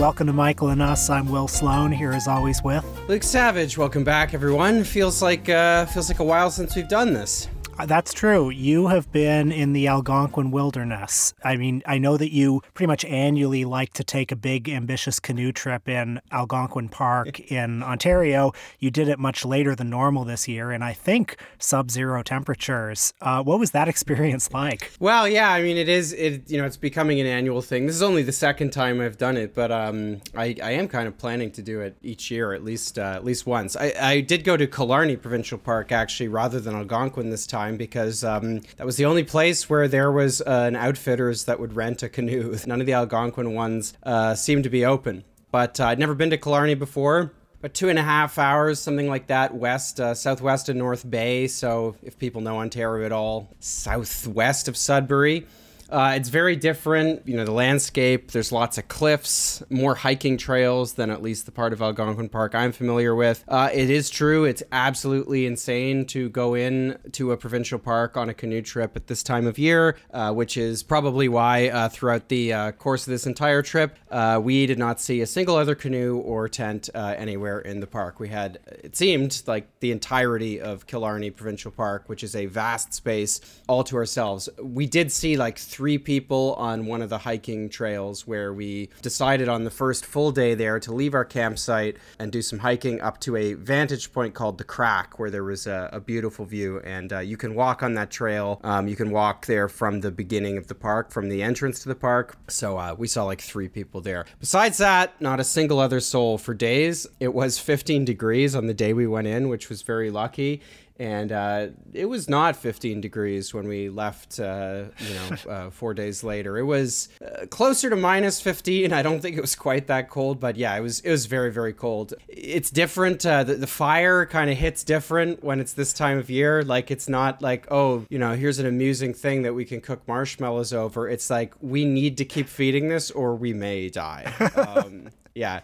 Welcome to Michael and Us. I'm Will Sloan here as always with Luke Savage. Welcome back, everyone. Feels like uh, feels like a while since we've done this. That's true. You have been in the Algonquin wilderness. I mean, I know that you pretty much annually like to take a big, ambitious canoe trip in Algonquin Park in Ontario. You did it much later than normal this year, and I think sub zero temperatures. Uh, what was that experience like? Well, yeah, I mean, it is, it, you know, it's becoming an annual thing. This is only the second time I've done it, but um, I, I am kind of planning to do it each year, at least, uh, at least once. I, I did go to Killarney Provincial Park, actually, rather than Algonquin this time time because um, that was the only place where there was uh, an outfitters that would rent a canoe. None of the Algonquin ones uh, seemed to be open. But uh, I'd never been to Killarney before. But two and a half hours, something like that, west, uh, southwest of North Bay. So if people know Ontario at all, southwest of Sudbury. Uh, it's very different. You know, the landscape, there's lots of cliffs, more hiking trails than at least the part of Algonquin Park I'm familiar with. Uh, it is true, it's absolutely insane to go in to a provincial park on a canoe trip at this time of year, uh, which is probably why uh, throughout the uh, course of this entire trip, uh, we did not see a single other canoe or tent anywhere in the park. We had, it seemed like the entirety of Killarney Provincial Park, which is a vast space, all to ourselves. We did see like three three people on one of the hiking trails where we decided on the first full day there to leave our campsite and do some hiking up to a vantage point called the Crack, where there was a, a beautiful view. And uh, you can walk on that trail. Um, you can walk there from the beginning of the park, from the entrance to the park. So uh, we saw like three people there. Besides that, not a single other soul for days. It was 15 degrees on the day we went in, which was very lucky and uh, it was not 15 degrees when we left uh, you know uh, four days later. It was uh, closer to minus 15 i don't think it was quite that cold but yeah it was it was very very cold. It's different uh, the, the fire kind of hits different when it's this time of year. Like it's not like oh you know here's an amusing thing that we can cook marshmallows over. It's like we need to keep feeding this or we may die. Um, yeah.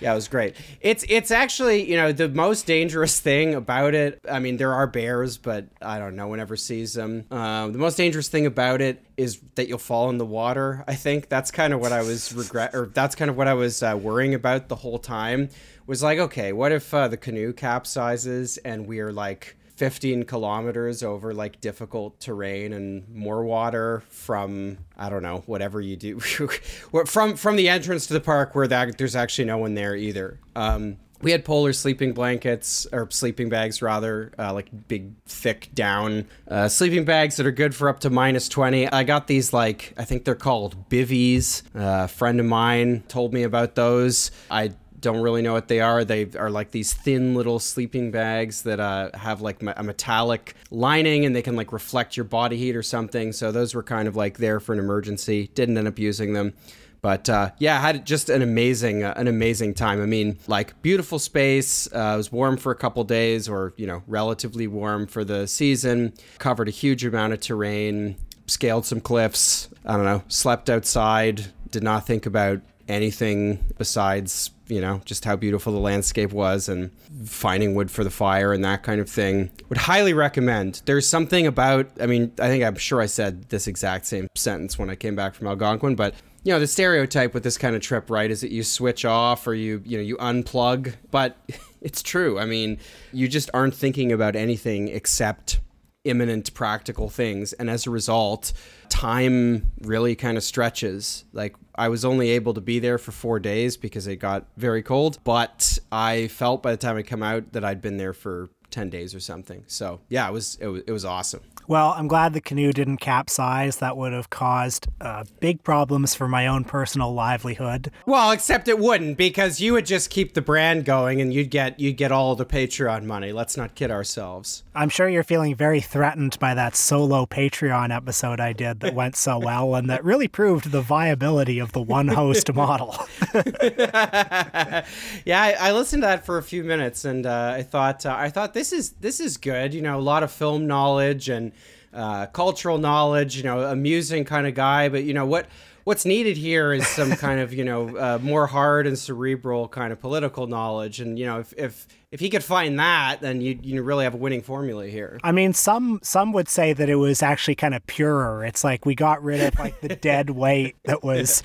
Yeah it was great. It's it's actually you know the most dangerous thing about it i mean there are bears but i don't no one ever sees them. Um, the most dangerous thing about it is that you'll fall in the water i think. That's kind of what i was regret or that's kind of what i was uh, worrying about the whole time. Was like okay what if uh, the canoe capsizes and we're like 15 kilometers over like difficult terrain and more water from I don't know whatever you do. From from the entrance to the park where that there's actually no one there either. Um, we had polar sleeping blankets or sleeping bags rather uh, like big thick down uh, sleeping bags that are good for up to minus 20 i got these like i think they're called bivvies. Uh, a friend of mine told me about those. I don't really know what they are. They are like these thin little sleeping bags that uh, have like a metallic lining and they can like reflect your body heat or something. So those were kind of like there for an emergency. Didn't end up using them. But uh, yeah, I had just an amazing, uh, an amazing time. I mean, like beautiful space. Uh, it was warm for a couple days, or you know, relatively warm for the season. Covered a huge amount of terrain. Scaled some cliffs. I don't know. Slept outside. Did not think about anything besides you know just how beautiful the landscape was and finding wood for the fire and that kind of thing. Would highly recommend. There's something about i mean i think i'm sure i said this exact same sentence when i came back from algonquin but you know the stereotype with this kind of trip right is that you switch off or you you know you unplug. But it's true. I mean you just aren't thinking about anything except imminent practical things. And as a result time really kind of stretches. Like i was only able to be there for four days because it got very cold but i felt by the time i come out that i'd been there for 10 days or something. So yeah it was it was, it was awesome well, I'm glad the canoe didn't capsize. That would have caused uh, big problems for my own personal livelihood. Well, except it wouldn't because you would just keep the brand going and you'd get you'd get all the Patreon money. Let's not kid ourselves. I'm sure you're feeling very threatened by that solo Patreon episode I did that went so well and that really proved the viability of the one host model. yeah, I, I, listened to that for a few minutes and uh, I thought uh, I thought this is this is good. You know, a lot of film knowledge and uh, cultural knowledge, you know, amusing kind of guy. But you know what what's needed here is some kind of you know uh, more hard and cerebral kind of political knowledge. And you know, if if if he could find that, then you you really have a winning formula here. I mean, some some would say that it was actually kind of purer. It's like we got rid of like the dead weight that was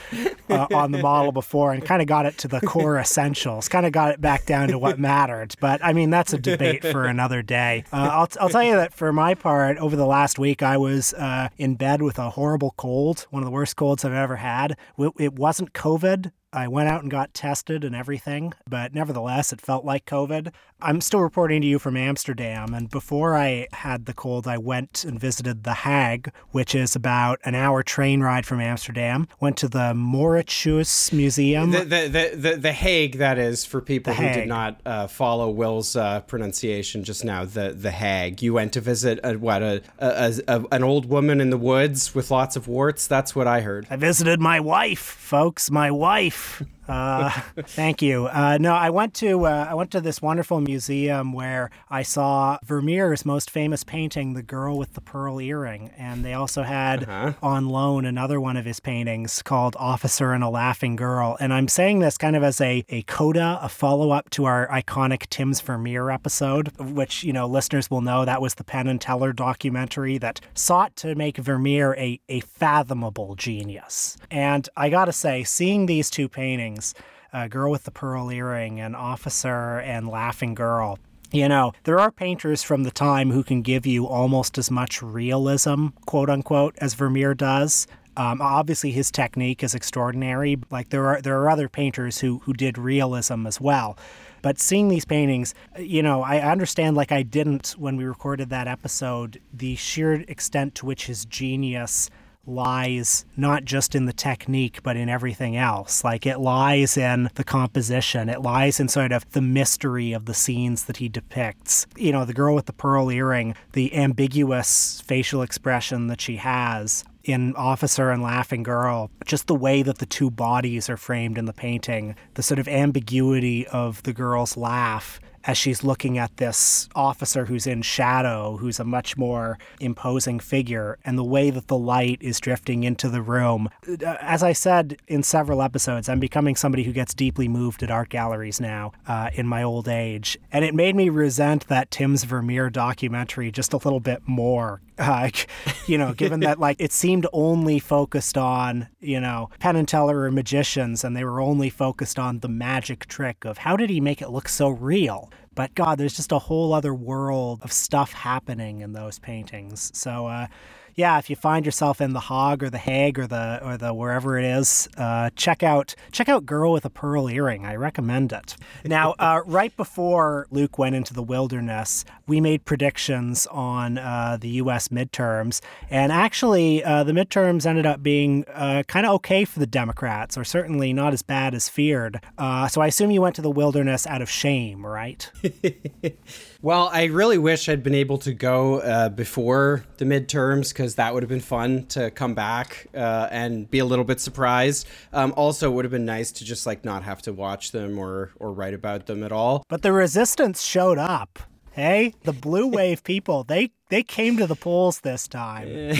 uh, on the model before and kind of got it to the core essentials. Kind of got it back down to what mattered. But I mean, that's a debate for another day. Uh, I'll I'll tell you that for my part, over the last week, I was uh, in bed with a horrible cold, one of the worst colds I've ever had. It wasn't COVID. I went out and got tested and everything, but nevertheless, it felt like COVID. I'm still reporting to you from Amsterdam, and before I had the cold, I went and visited The Hague, which is about an hour train ride from Amsterdam. Went to the Mauritshuis Museum. The, the, the, the, the Hague, that is, for people who did not uh, follow Will's uh, pronunciation just now, the, the Hague. You went to visit, a, what, a, a, a, an old woman in the woods with lots of warts? That's what I heard. I visited my wife, folks, my wife. Uh, thank you. Uh, no, I went to uh, I went to this wonderful museum where I saw Vermeer's most famous painting, "The Girl with the Pearl Earring," and they also had uh-huh. on loan another one of his paintings called "Officer and a Laughing Girl." And I'm saying this kind of as a a coda, a follow up to our iconic Tim's Vermeer episode, which you know listeners will know that was the Penn and Teller documentary that sought to make Vermeer a a fathomable genius. And I gotta say, seeing these two paintings, a Girl with the Pearl Earring, An Officer, and Laughing Girl. You know, there are painters from the time who can give you almost as much realism, quote unquote, as Vermeer does. Um, obviously, his technique is extraordinary. Like there are there are other painters who who did realism as well. But seeing these paintings, you know, I understand like I didn't when we recorded that episode the sheer extent to which his genius lies not just in the technique, but in everything else. Like it lies in the composition, it lies in sort of the mystery of the scenes that he depicts. You know, the girl with the pearl earring, the ambiguous facial expression that she has. In Officer and Laughing Girl, just the way that the two bodies are framed in the painting, the sort of ambiguity of the girl's laugh as she's looking at this officer who's in shadow, who's a much more imposing figure, and the way that the light is drifting into the room. As I said in several episodes, I'm becoming somebody who gets deeply moved at art galleries now uh, in my old age. And it made me resent that Tim's Vermeer documentary just a little bit more. Uh, you know, given that like it seemed only focused on, you know, Penn and Teller are magicians and they were only focused on the magic trick of how did he make it look so real? But God, there's just a whole other world of stuff happening in those paintings. So, uh, yeah, if you find yourself in the Hog or the Hague or the or the wherever it is, uh, check out check out Girl with a Pearl Earring. I recommend it. Now, uh, right before Luke went into the wilderness, we made predictions on uh, the U.S. midterms, and actually, uh, the midterms ended up being uh, kind of okay for the Democrats, or certainly not as bad as feared. Uh, so I assume you went to the wilderness out of shame, right? Well, I really wish I'd been able to go uh, before the midterms because that would have been fun to come back uh, and be a little bit surprised. Um, also, it would have been nice to just like not have to watch them or or write about them at all. But the resistance showed up. Hey, the blue wave people, they they came to the polls this time.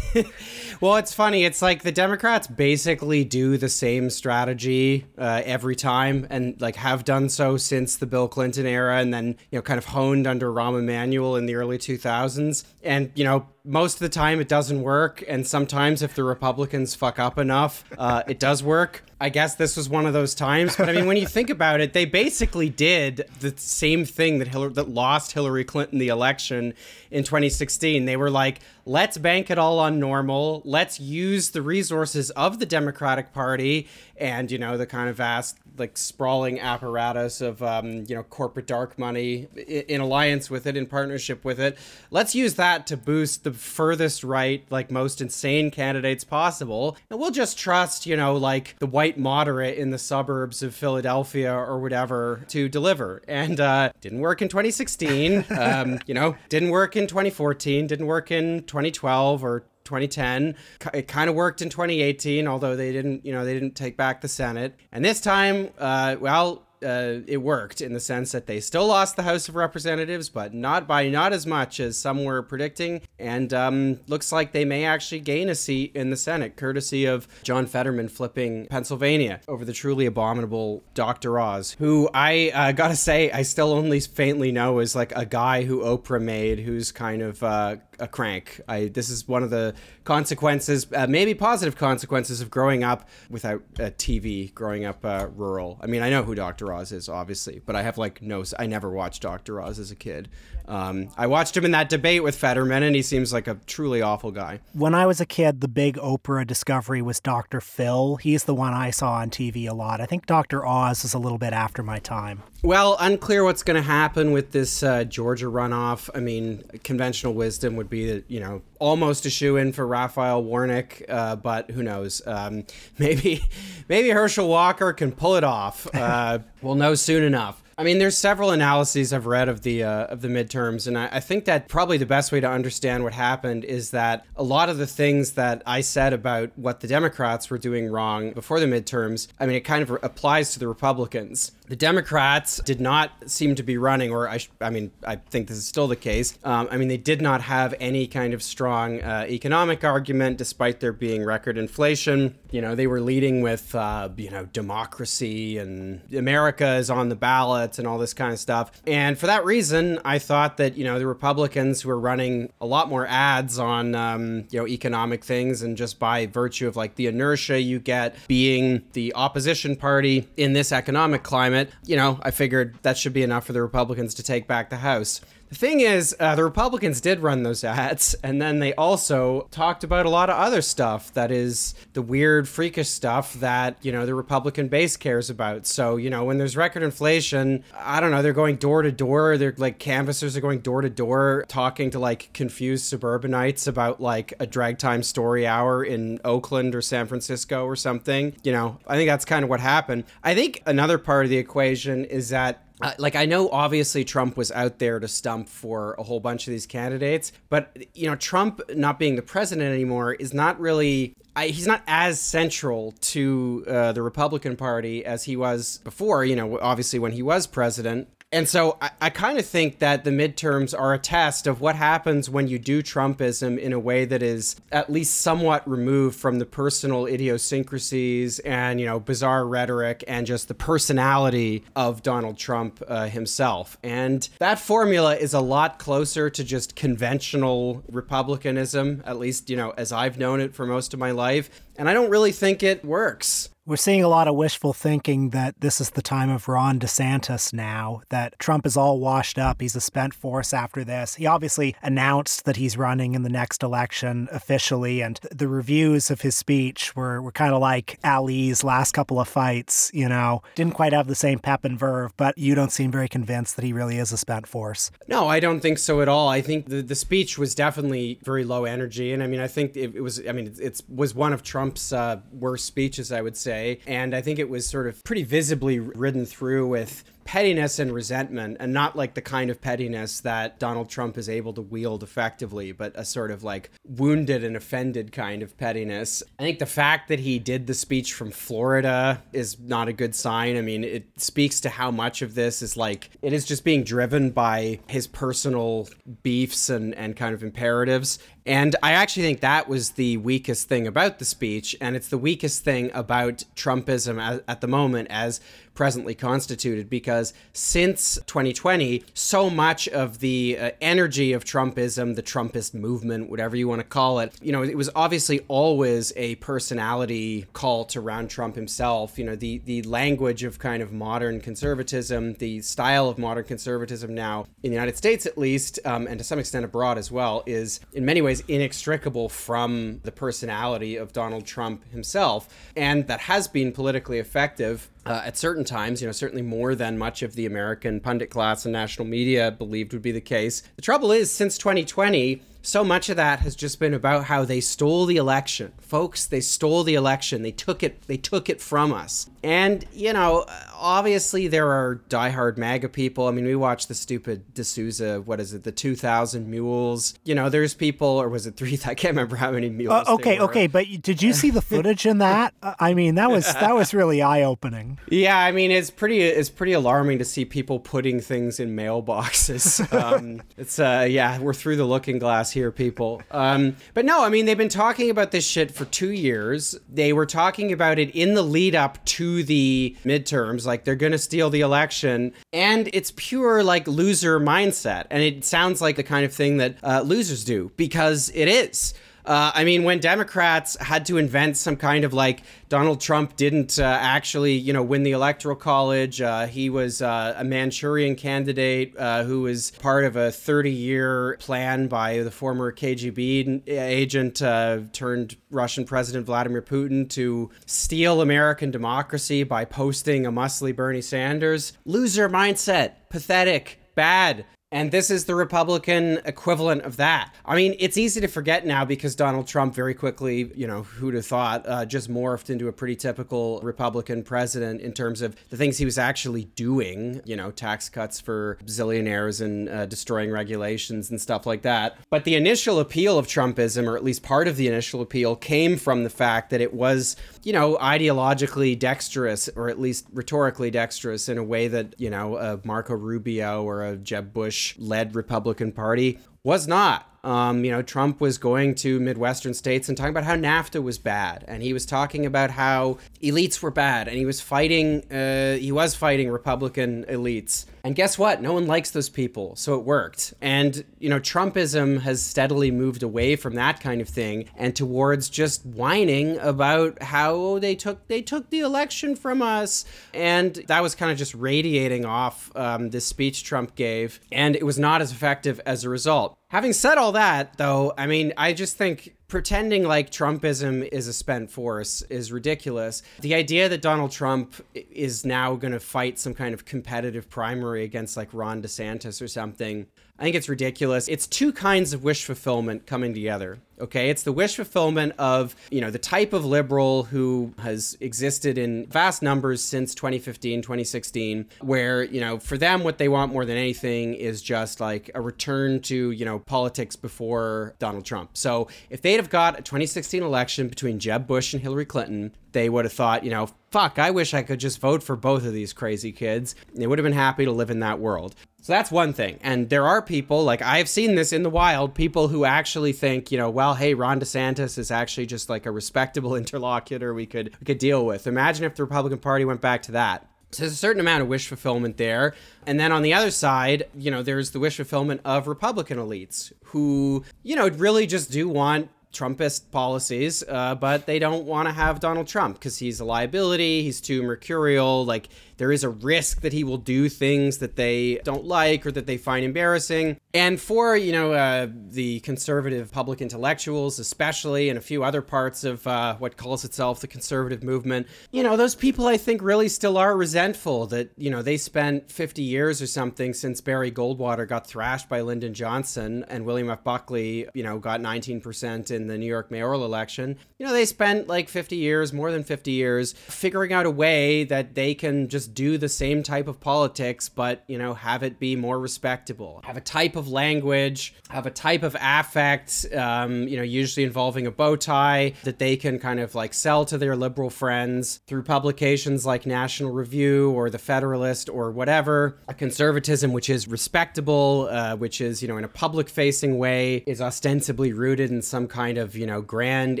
well, it's funny. It's like the Democrats basically do the same strategy uh, every time, and like have done so since the Bill Clinton era, and then you know kind of honed under Rahm Emanuel in the early 2000s. And you know most of the time it doesn't work, and sometimes if the Republicans fuck up enough, uh, it does work. I guess this was one of those times. But I mean, when you think about it, they basically did the same thing that Hillary, that lost Hillary Clinton the election in 2016. They were like, let's bank it all on normal. Let's use the resources of the Democratic Party and, you know, the kind of vast, like, sprawling apparatus of, um, you know, corporate dark money in, in alliance with it, in partnership with it. Let's use that to boost the furthest right, like, most insane candidates possible. And we'll just trust, you know, like, the white moderate in the suburbs of Philadelphia or whatever to deliver. And uh, didn't work in 2016. um, you know, didn't work in 2014. Didn't work in 2012 or 2010. It kind of worked in 2018, although they didn't, you know, they didn't take back the Senate. And this time, uh, well, uh, it worked in the sense that they still lost the House of Representatives, but not by not as much as some were predicting. And um, looks like they may actually gain a seat in the Senate, courtesy of John Fetterman flipping Pennsylvania over the truly abominable Dr. Oz, who I uh, gotta say, I still only faintly know is like a guy who Oprah made who's kind of uh, a crank. I this is one of the consequences, uh, maybe positive consequences of growing up without a TV, growing up uh, rural. I mean, I know who Dr. Oz is, obviously, but I have like no. I never watched Dr. Oz as a kid. Um, I watched him in that debate with Fetterman, and he seems like a truly awful guy. When I was a kid, the big Oprah discovery was Dr. Phil. He's the one I saw on TV a lot. I think Dr. Oz is a little bit after my time. Well, unclear what's going to happen with this uh, Georgia runoff. I mean, conventional wisdom would be that, you know, almost a shoe in for Raphael Warnock, uh, but who knows? Um, maybe, maybe Herschel Walker can pull it off. Uh, we'll know soon enough. I mean, there's several analyses I've read of the uh, of the midterms, and I, I, think that probably the best way to understand what happened is that a lot of the things that I said about what the Democrats were doing wrong before the midterms, I mean, it kind of applies to the Republicans the Democrats did not seem to be running, or I, I mean, I think this is still the case. Um, I mean, they did not have any kind of strong uh, economic argument, despite there being record inflation. You know, they were leading with, uh, you know, democracy and America is on the ballot and all this kind of stuff. And for that reason, I thought that, you know, the Republicans who are running a lot more ads on, um, you know, economic things and just by virtue of like the inertia you get being the opposition party in this economic climate you know, I figured that should be enough for the Republicans to take back the House. The thing is, uh, the Republicans did run those ads, and then they also talked about a lot of other stuff that is the weird, freakish stuff that, you know, the Republican base cares about. So, you know, when there's record inflation, I don't know, they're going door to door. They're like canvassers are going door to door talking to like confused suburbanites about like a drag time story hour in Oakland or San Francisco or something. You know, I think that's kind of what happened. I think another part of the equation is that uh, like I know obviously Trump was out there to stump for a whole bunch of these candidates, but you know Trump not being the president anymore is not really I, he's not as central to uh, the Republican Party as he was before. You know, obviously when he was president, and so I, I kind of think that the midterms are a test of what happens when you do Trumpism in a way that is at least somewhat removed from the personal idiosyncrasies and, you know, bizarre rhetoric and just the personality of Donald Trump uh, himself. And that formula is a lot closer to just conventional Republicanism, at least, you know, as I've known it for most of my life. And I don't really think it works. We're seeing a lot of wishful thinking that this is the time of Ron DeSantis now, that Trump is all washed up. He's a spent force after this. He obviously announced that he's running in the next election officially, and the reviews of his speech were, were kind of like Ali's last couple of fights, you know. Didn't quite have the same pep and verve, but you don't seem very convinced that he really is a spent force. No, I don't think so at all. I think the, the speech was definitely very low energy. And I mean, I think it, it was, I mean, it, it was one of Trump's uh, worst speeches, I would say. And I think it was sort of pretty visibly ridden through with pettiness and resentment, and not like the kind of pettiness that Donald Trump is able to wield effectively, but a sort of like wounded and offended kind of pettiness. I think the fact that he did the speech from Florida is not a good sign. I mean, it speaks to how much of this is like it is just being driven by his personal beefs and, and kind of imperatives. And I actually think that was the weakest thing about the speech, and it's the weakest thing about Trumpism at, at the moment as presently constituted because since 2020, so much of the uh, energy of Trumpism, the Trumpist movement, whatever you want to call it, you know, it was obviously always a personality call to around Trump himself. You know, the, the language of kind of modern conservatism, the style of modern conservatism now in the United States, at least, um, and to some extent abroad as well, is in many ways inextricable from the personality of Donald Trump himself. And that has been politically effective uh, at certain times, you know, certainly more than much of the American pundit class and national media believed would be the case. The trouble is, since 2020, so much of that has just been about how they stole the election. Folks, they stole the election. They took it they took it from us. And, you know, obviously there are diehard MAGA people. I mean, we watched the stupid D'Souza, what is it, the 2000 Mules. You know, there's people, or was it three? I can't remember how many mules. Uh, okay, okay, but did you see the footage in that? I mean, that was that was really eye opening. Yeah, I mean, it's pretty it's pretty alarming to see people putting things in mailboxes. Um, it's uh, yeah, we're through the looking glass here, people. Um, but no, I mean, they've been talking about this shit for two years. They were talking about it in the lead up to the midterms, like they're gonna steal the election, and it's pure like loser mindset, and it sounds like the kind of thing that uh, losers do because it is. Uh, I mean, when Democrats had to invent some kind of like Donald Trump didn't uh, actually, you know, win the electoral college. Uh, he was uh, a Manchurian candidate uh, who was part of a 30-year plan by the former KGB agent uh, turned Russian President Vladimir Putin to steal American democracy by posting a muscly Bernie Sanders. Loser mindset, pathetic, bad. And this is the Republican equivalent of that. I mean, it's easy to forget now because Donald Trump very quickly, you know, who'd have thought, uh, just morphed into a pretty typical Republican president in terms of the things he was actually doing, you know, tax cuts for zillionaires and uh, destroying regulations and stuff like that. But the initial appeal of Trumpism, or at least part of the initial appeal, came from the fact that it was, you know, ideologically dexterous, or at least rhetorically dexterous in a way that, you know, a Marco Rubio or a Jeb Bush led Republican Party was not. Um, you know, Trump was going to Midwestern states and talking about how NAFTA was bad, and he was talking about how elites were bad, and he was fighting. Uh, he was fighting Republican elites, and guess what? No one likes those people, so it worked. And you know, Trumpism has steadily moved away from that kind of thing and towards just whining about how they took they took the election from us, and that was kind of just radiating off um, this speech Trump gave, and it was not as effective as a result. Having said all that, though, I mean, I just think pretending like Trumpism is a spent force is ridiculous. The idea that Donald Trump is now going to fight some kind of competitive primary against like Ron DeSantis or something, I think it's ridiculous. It's two kinds of wish fulfillment coming together. Okay, it's the wish fulfillment of, you know, the type of liberal who has existed in vast numbers since 2015, 2016, where, you know, for them, what they want more than anything is just like a return to, you know, politics before Donald Trump. So if they'd have got a 2016 election between Jeb Bush and Hillary Clinton, they would have thought, you know, fuck, I wish I could just vote for both of these crazy kids. They would have been happy to live in that world. So that's one thing. And there are people, like I've seen this in the wild, people who actually think, you know, well, hey, Ron DeSantis is actually just like a respectable interlocutor we could we could deal with. Imagine if the Republican Party went back to that. So there's a certain amount of wish fulfillment there. And then on the other side, you know, there's the wish fulfillment of Republican elites who, you know, really just do want Trumpist policies, uh, but they don't want to have Donald Trump because he's a liability. He's too mercurial. Like there is a risk that he will do things that they don't like or that they find embarrassing. And for, you know, uh, the conservative public intellectuals, especially, and a few other parts of uh, what calls itself the conservative movement, you know, those people I think really still are resentful that, you know, they spent 50 years or something since Barry Goldwater got thrashed by Lyndon Johnson and William F. Buckley, you know, got 19% in the New York mayoral election. You know, they spent like 50 years, more than 50 years, figuring out a way that they can just do the same type of politics, but, you know, have it be more respectable. Have a type of language, have a type of affect, um, you know, usually involving a bow tie that they can kind of like sell to their liberal friends through publications like National Review or The Federalist or whatever. A conservatism which is respectable, uh, which is, you know, in a public facing way, is ostensibly rooted in some kind of, you know, grand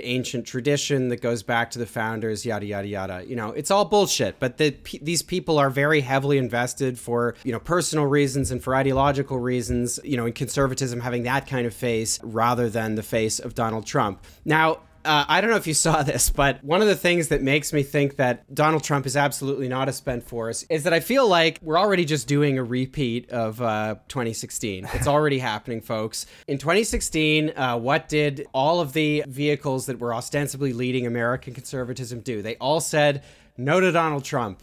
ancient tradition that goes back to the founders, yada, yada, yada. You know, it's all bullshit, but the, these people are very heavily invested for, you know, personal reasons and for ideological reasons, you know, in conservatism having that kind of face rather than the face of Donald Trump. Now, uh, I don't know if you saw this, but one of the things that makes me think that Donald Trump is absolutely not a spent force is that I feel like we're already just doing a repeat of uh, 2016. It's already happening, folks. In 2016, uh, what did all of the vehicles that were ostensibly leading American conservatism do? They all said no to Donald Trump.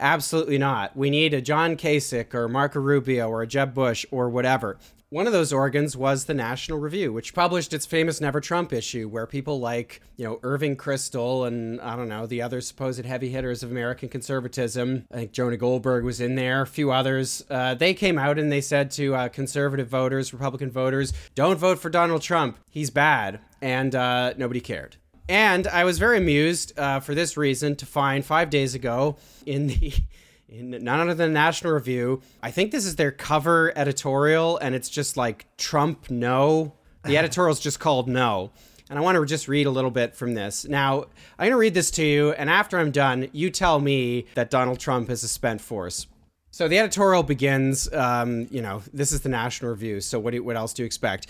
Absolutely not. We need a John Kasich or Marco Rubio or a Jeb Bush or whatever. One of those organs was the National Review, which published its famous Never Trump issue, where people like, you know, Irving Kristol and I don't know, the other supposed heavy hitters of American conservatism, I think Jonah Goldberg was in there, a few others, uh, they came out and they said to uh, conservative voters, Republican voters, don't vote for Donald Trump. He's bad. And uh, nobody cared. And I was very amused uh, for this reason to find five days ago in the in none other than National Review. I think this is their cover editorial, and it's just like Trump no. The editorial is just called no. And I want to just read a little bit from this. Now, I'm going to read this to you, and after I'm done, you tell me that Donald Trump is a spent force. So the editorial begins, um, you know, this is the National Review. So what, do, what else do you expect?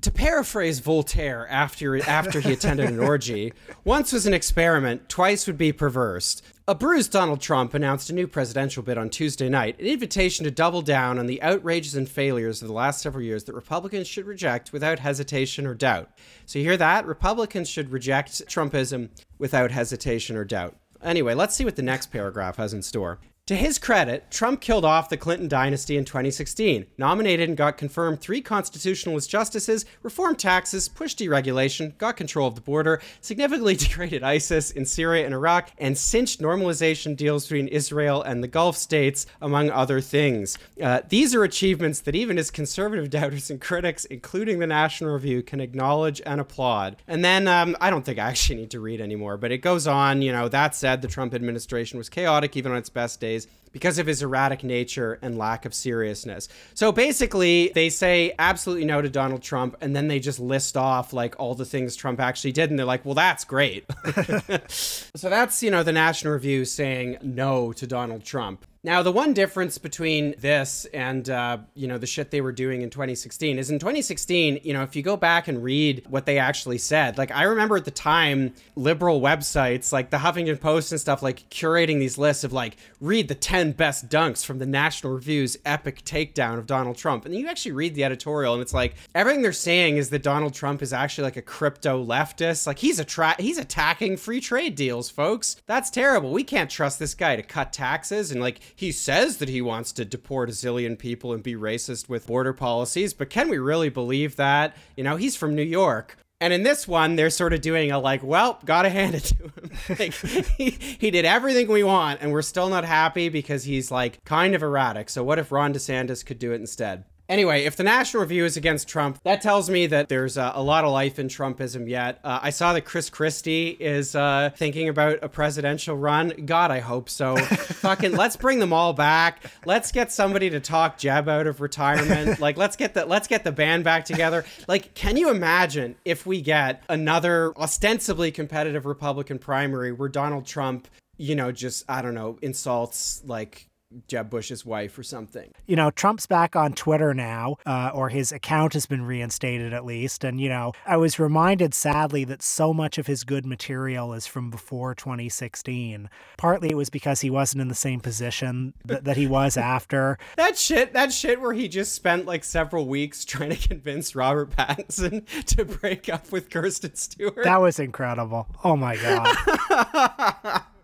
To paraphrase Voltaire after after he attended an orgy, once was an experiment, twice would be perverse. A bruised Donald Trump announced a new presidential bid on Tuesday night, an invitation to double down on the outrages and failures of the last several years that Republicans should reject without hesitation or doubt. So you hear that? Republicans should reject Trumpism without hesitation or doubt. Anyway, let's see what the next paragraph has in store. To his credit, Trump killed off the Clinton dynasty in 2016, nominated and got confirmed three constitutionalist justices, reformed taxes, pushed deregulation, got control of the border, significantly degraded ISIS in Syria and Iraq, and cinched normalization deals between Israel and the Gulf states, among other things. Uh, these are achievements that even his conservative doubters and critics, including the National Review, can acknowledge and applaud. And then um, I don't think I actually need to read anymore, but it goes on. You know, that said, the Trump administration was chaotic even on its best days days because of his erratic nature and lack of seriousness. So basically, they say absolutely no to Donald Trump, and then they just list off like all the things Trump actually did, and they're like, well, that's great. so that's, you know, the National Review saying no to Donald Trump. Now, the one difference between this and, uh, you know, the shit they were doing in 2016 is in 2016, you know, if you go back and read what they actually said, like I remember at the time, liberal websites like the Huffington Post and stuff, like curating these lists of like, read the 10 best dunks from the National Review's epic takedown of Donald Trump. And you actually read the editorial and it's like, everything they're saying is that Donald Trump is actually like a crypto leftist. Like he's, attra- he's attacking free trade deals, folks. That's terrible. We can't trust this guy to cut taxes and like, he says that he wants to deport a zillion people and be racist with border policies, but can we really believe that? You know, he's from New York. And in this one, they're sort of doing a like, well, gotta hand it to him. like, he, he did everything we want, and we're still not happy because he's like kind of erratic. So what if Ron DeSantis could do it instead? Anyway, if the National Review is against Trump, that tells me that there's uh, a lot of life in Trumpism yet. Uh, I saw that Chris Christie is uh, thinking about a presidential run. God, I hope so. Fucking, let's bring them all back. Let's get somebody to talk Jeb out of retirement. Like, let's get the let's get the band back together. Like, can you imagine if we get another ostensibly competitive Republican primary where Donald Trump, you know, just I don't know, insults like Jeb Bush's wife or something. You know, Trump's back on Twitter now, uh, or his account has been reinstated at least. And, you know, I was reminded sadly that so much of his good material is from before 2016. Partly it was because he wasn't in the same position that, that he was after. that shit, that shit where he just spent like several weeks trying to convince Robert Pattinson to break up with Kristen Stewart. That was incredible. Oh my God.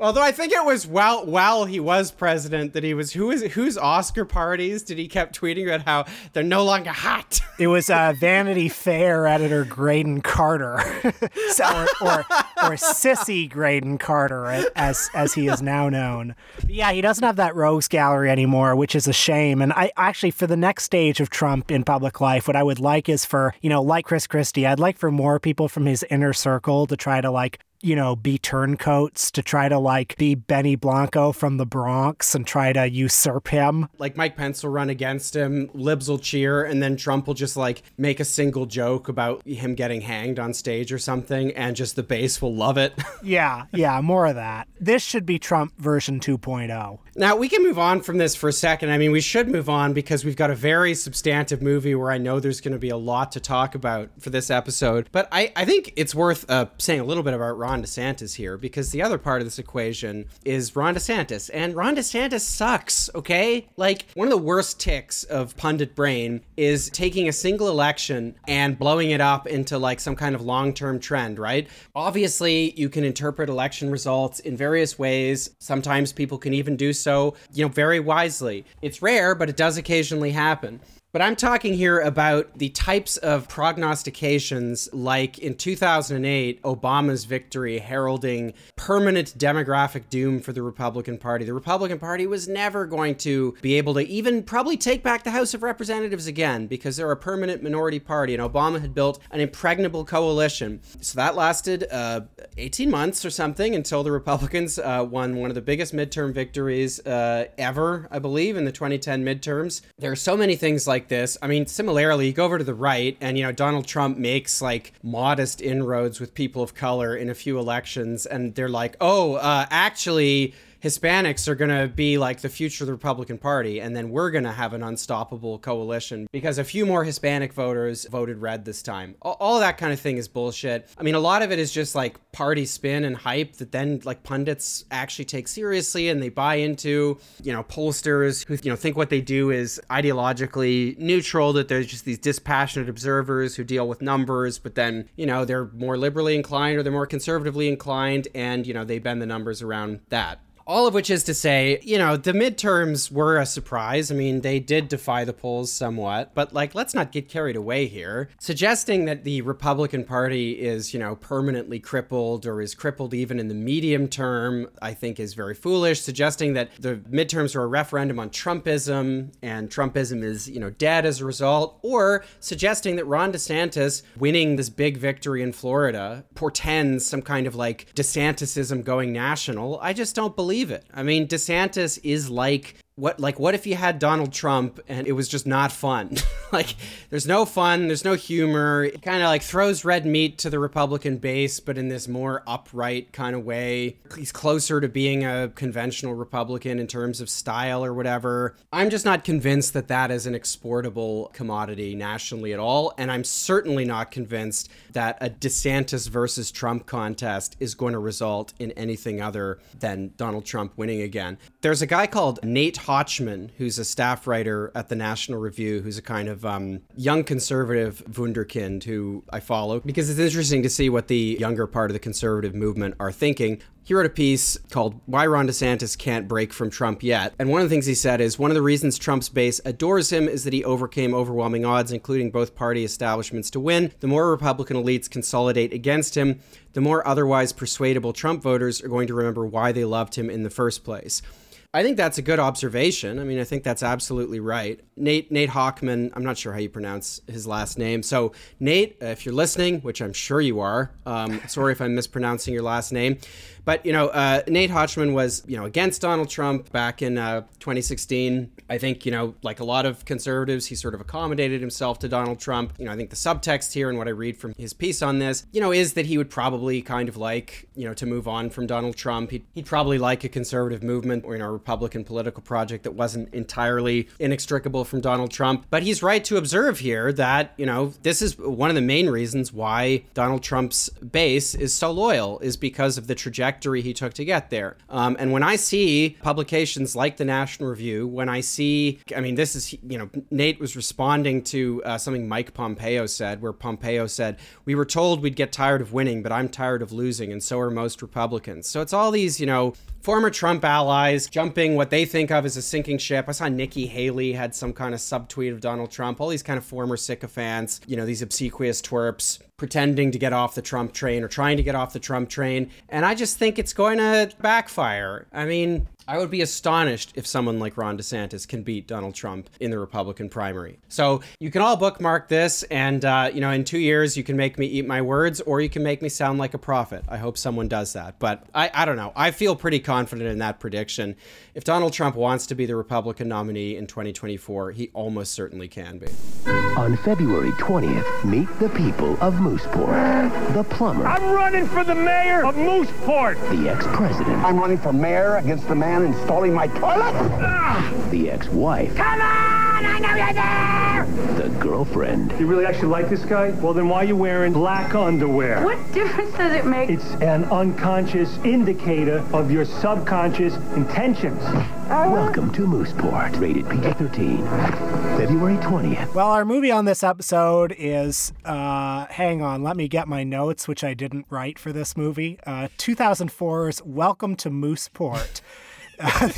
Although I think it was while while he was president that he was who is whose Oscar parties did he kept tweeting about how they're no longer hot. It was uh, Vanity Fair editor Graydon Carter, so, or, or or Sissy Graydon Carter as as he is now known. But yeah, he doesn't have that rogues gallery anymore, which is a shame. And I actually for the next stage of Trump in public life, what I would like is for you know like Chris Christie, I'd like for more people from his inner circle to try to like you know, be turncoats to try to like be Benny Blanco from the Bronx and try to usurp him. Like Mike Pence will run against him, libs will cheer, and then Trump will just like make a single joke about him getting hanged on stage or something, and just the base will love it. yeah, yeah, more of that. This should be Trump version 2.0. Now, we can move on from this for a second. I mean, we should move on because we've got a very substantive movie where I know there's going to be a lot to talk about for this episode. But I, I think it's worth uh, saying a little bit about Ron DeSantis here because the other part of this equation is Ron DeSantis. And Ron DeSantis sucks, okay? Like, one of the worst ticks of pundit brain is taking a single election and blowing it up into like some kind of long term trend, right? Obviously, you can interpret election results in various ways. Sometimes people can even do so, you know, very wisely. It's rare, but it does occasionally happen. But I'm talking here about the types of prognostications like in 2008, Obama's victory heralding permanent demographic doom for the Republican Party. The Republican Party was never going to be able to even probably take back the House of Representatives again because they're a permanent minority party, and Obama had built an impregnable coalition. So that lasted uh, 18 months or something until the Republicans uh, won one of the biggest midterm victories uh, ever, I believe, in the 2010 midterms. There are so many things like this. I mean, similarly, you go over to the right, and you know, Donald Trump makes like modest inroads with people of color in a few elections, and they're like, oh, uh, actually, Hispanics are going to be like the future of the Republican Party, and then we're going to have an unstoppable coalition because a few more Hispanic voters voted red this time. All, that kind of thing is bullshit. I mean, a lot of it is just like party spin and hype that then like pundits actually take seriously and they buy into. You know, pollsters who you know think what they do is ideologically neutral, that there's just these dispassionate observers who deal with numbers, but then you know they're more liberally inclined or they're more conservatively inclined, and you know they bend the numbers around that. All of which is to say, you know, the midterms were a surprise. I mean, they did defy the polls somewhat, but like, let's not get carried away here. Suggesting that the Republican Party is, you know, permanently crippled or is crippled even in the medium term, I think is very foolish. Suggesting that the midterms are a referendum on Trumpism and Trumpism is, you know, dead as a result, or suggesting that Ron DeSantis winning this big victory in Florida portends some kind of like DeSantisism going national. I just don't believe believe it. I mean, DeSantis is like what like what if you had Donald Trump and it was just not fun? like there's no fun, there's no humor. It kind of like throws red meat to the Republican base, but in this more upright kind of way. He's closer to being a conventional Republican in terms of style or whatever. I'm just not convinced that that is an exportable commodity nationally at all, and I'm certainly not convinced that a DeSantis versus Trump contest is going to result in anything other than Donald Trump winning again. There's a guy called Nate Hochman, who's a staff writer at the National Review, who's a kind of um, young conservative wunderkind who I follow because it's interesting to see what the younger part of the conservative movement are thinking. He wrote a piece called Why Ron DeSantis Can't Break from Trump Yet. And one of the things he said is one of the reasons Trump's base adores him is that he overcame overwhelming odds, including both party establishments, to win. The more Republican elites consolidate against him, the more otherwise persuadable Trump voters are going to remember why they loved him in the first place. I think that's a good observation. I mean, I think that's absolutely right. Nate Nate Hochman, I'm not sure how you pronounce his last name. So Nate, if you're listening, which I'm sure you are, um, sorry if I'm mispronouncing your last name. But you know, uh, Nate Hochman was you know against Donald Trump back in uh, 2016. I think you know, like a lot of conservatives, he sort of accommodated himself to Donald Trump. You know, I think the subtext here and what I read from his piece on this, you know, is that he would probably kind of like you know to move on from Donald Trump. He'd, he'd probably like a conservative movement or you know a Republican political project that wasn't entirely inextricable from Donald Trump. But he's right to observe here that you know this is one of the main reasons why Donald Trump's base is so loyal is because of the trajectory trajectory he took to get there. Um, and when I see publications like the National Review, when I see, I mean, this is, you know, Nate was responding to uh, something Mike Pompeo said, where Pompeo said, We were told we'd get tired of winning, but I'm tired of losing, and so are most Republicans. So it's all these, you know, former Trump allies jumping what they think of as a sinking ship. I saw Nikki Haley had some kind of subtweet of Donald Trump. All these kind of former sycophants, you know, these obsequious twerps pretending to get off the Trump train or trying to get off the Trump train. And I just think it's going to backfire. I mean, I would be astonished if someone like Ron DeSantis can beat Donald Trump in the Republican primary. So you can all bookmark this, and uh, you know, in two years, you can make me eat my words, or you can make me sound like a prophet. I hope someone does that, but I, I don't know. I feel pretty confident in that prediction. If Donald Trump wants to be the Republican nominee in 2024, he almost certainly can be. On February 20th, meet the people of Mooseport. The plumber. I'm running for the mayor of Mooseport. The ex-president. I'm running for mayor against the man installing my toilet? Ah! The ex-wife. Come on! I know you're there! The girlfriend. You really actually like this guy? Well, then why are you wearing black underwear? What difference does it make? It's an unconscious indicator of your subconscious intentions. Welcome to Mooseport, rated PG-13, February 20th. Well, our movie on this episode is, uh, hang on, let me get my notes, which I didn't write for this movie. Uh, 2004's Welcome to Mooseport. Uh,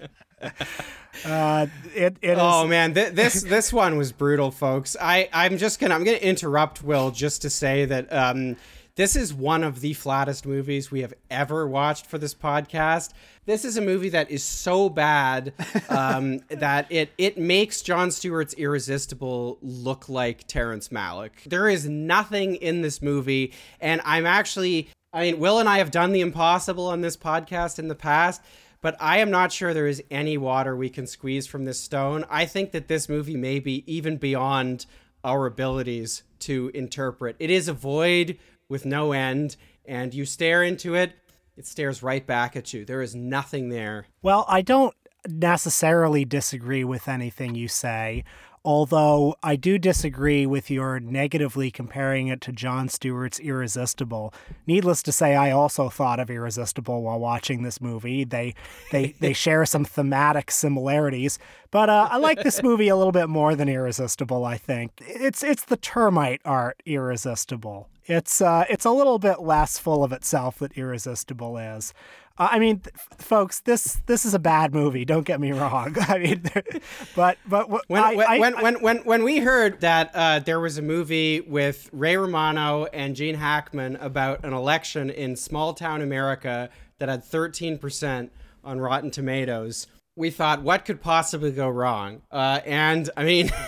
it, it Oh is- man, th- this this one was brutal, folks. I I'm just gonna I'm gonna interrupt Will just to say that um this is one of the flattest movies we have ever watched for this podcast. This is a movie that is so bad um, that it it makes Jon Stewart's Irresistible look like Terrence Malick. There is nothing in this movie, and I'm actually I mean, Will and I have done the impossible on this podcast in the past but I am not sure there is any water we can squeeze from this stone. I think that this movie may be even beyond our abilities to interpret. It is a void with no end, and you stare into it, it stares right back at you. There is nothing there. Well, I don't necessarily disagree with anything you say, although I do disagree with your negatively comparing it to Jon Stewart's Irresistible. Needless to say, I also thought of Irresistible while watching this movie. They they they share some thematic similarities, but uh, I like this movie a little bit more than Irresistible. I think it's it's the termite art Irresistible. It's uh, it's a little bit less full of itself that Irresistible is. Uh, I mean, th- folks, this this is a bad movie. Don't get me wrong. I mean, but but wh- When I, when, I- when, I- when when when we heard that uh, there was a movie with Ray Romano and Gene Hackman about an election in small town America that had 13% on Rotten Tomatoes, we thought, what could possibly go wrong? Uh, and I mean.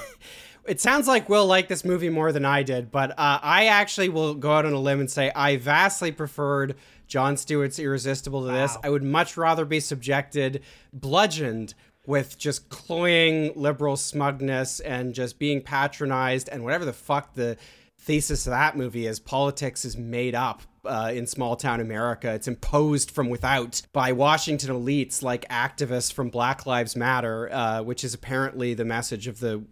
It sounds like Will liked this movie more than I did, but uh, I actually will go out on a limb and say I vastly preferred Jon Stewart's Irresistible to this. I would much rather be subjected, bludgeoned with just cloying liberal smugness and just being patronized and whatever the fuck the thesis of that movie is politics is made up uh, in small town America. It's imposed from without by Washington elites like activists from Black Lives Matter, uh, which is apparently the message of the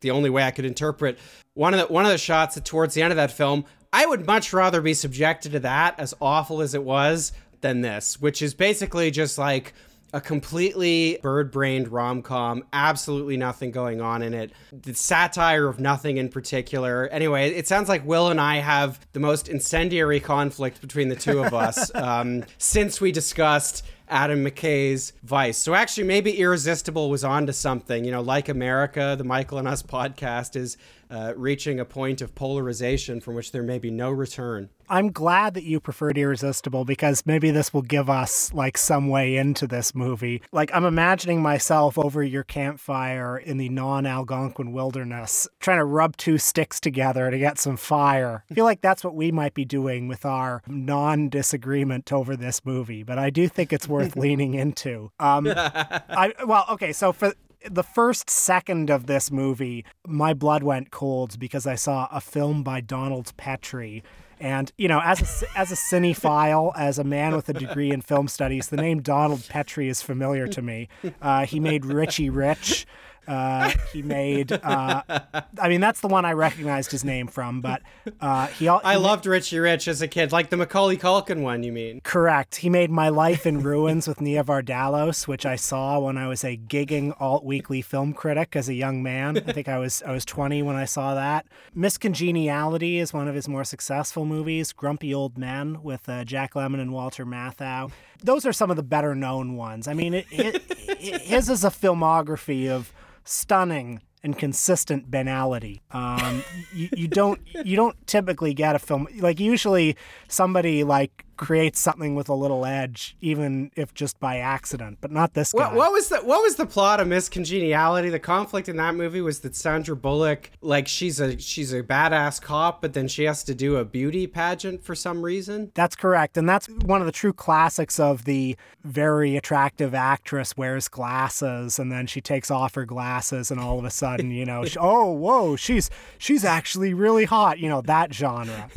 the only way I could interpret one of the one of the shots that towards the end of that film. I would much rather be subjected to that, as awful as it was, than this, which is basically just like a completely bird-brained rom-com absolutely nothing going on in it the satire of nothing in particular. Anyway it sounds like will and i have the most incendiary conflict between the two of us um, since we discussed Adam McKay's Vice. So actually, maybe Irresistible was onto something. You know, like America, the Michael and Us podcast is uh, reaching a point of polarization from which there may be no return. I'm glad that you preferred Irresistible because maybe this will give us like some way into this movie. Like I'm imagining myself over your campfire in the non-Algonquin wilderness, trying to rub two sticks together to get some fire. I feel like that's what we might be doing with our non-disagreement over this movie, but I do think it's worth leaning into. Um, I well, okay, so for the first second of this movie, my blood went cold because I saw a film by Donald Petrie. And you know, as a as a cinephile, as a man with a degree in film studies, the name Donald Petrie is familiar to me. Uh, he made Richie Rich. Uh, he made. Uh, I mean, that's the one I recognized his name from. But uh, he. al- I loved Richie Rich as a kid, like the Macaulay Culkin one. You mean? Correct. He made My Life in Ruins with Nia Vardalos, which I saw when I was a gigging alt weekly film critic as a young man. I think I was I was 20 when I saw that. Miss Congeniality is one of his more successful movies. Grumpy Old Men with uh, Jack Lemmon and Walter Matthau. Those are some of the better known ones. I mean, it, it, it, his is a filmography of stunning and consistent banality. Um, you, you don't you don't typically get a film like usually somebody like creates something with a little edge, even if just by accident, but not this guy. What, what was the what was the plot of Miss Congeniality? The conflict in that movie was that Sandra Bullock, like she's a she's a badass cop, but then she has to do a beauty pageant for some reason. That's correct. And that's one of the true classics of the very attractive actress wears glasses and then she takes off her glasses and all of a sudden, you know, she, oh, whoa, she's she's actually really hot, you know, that genre.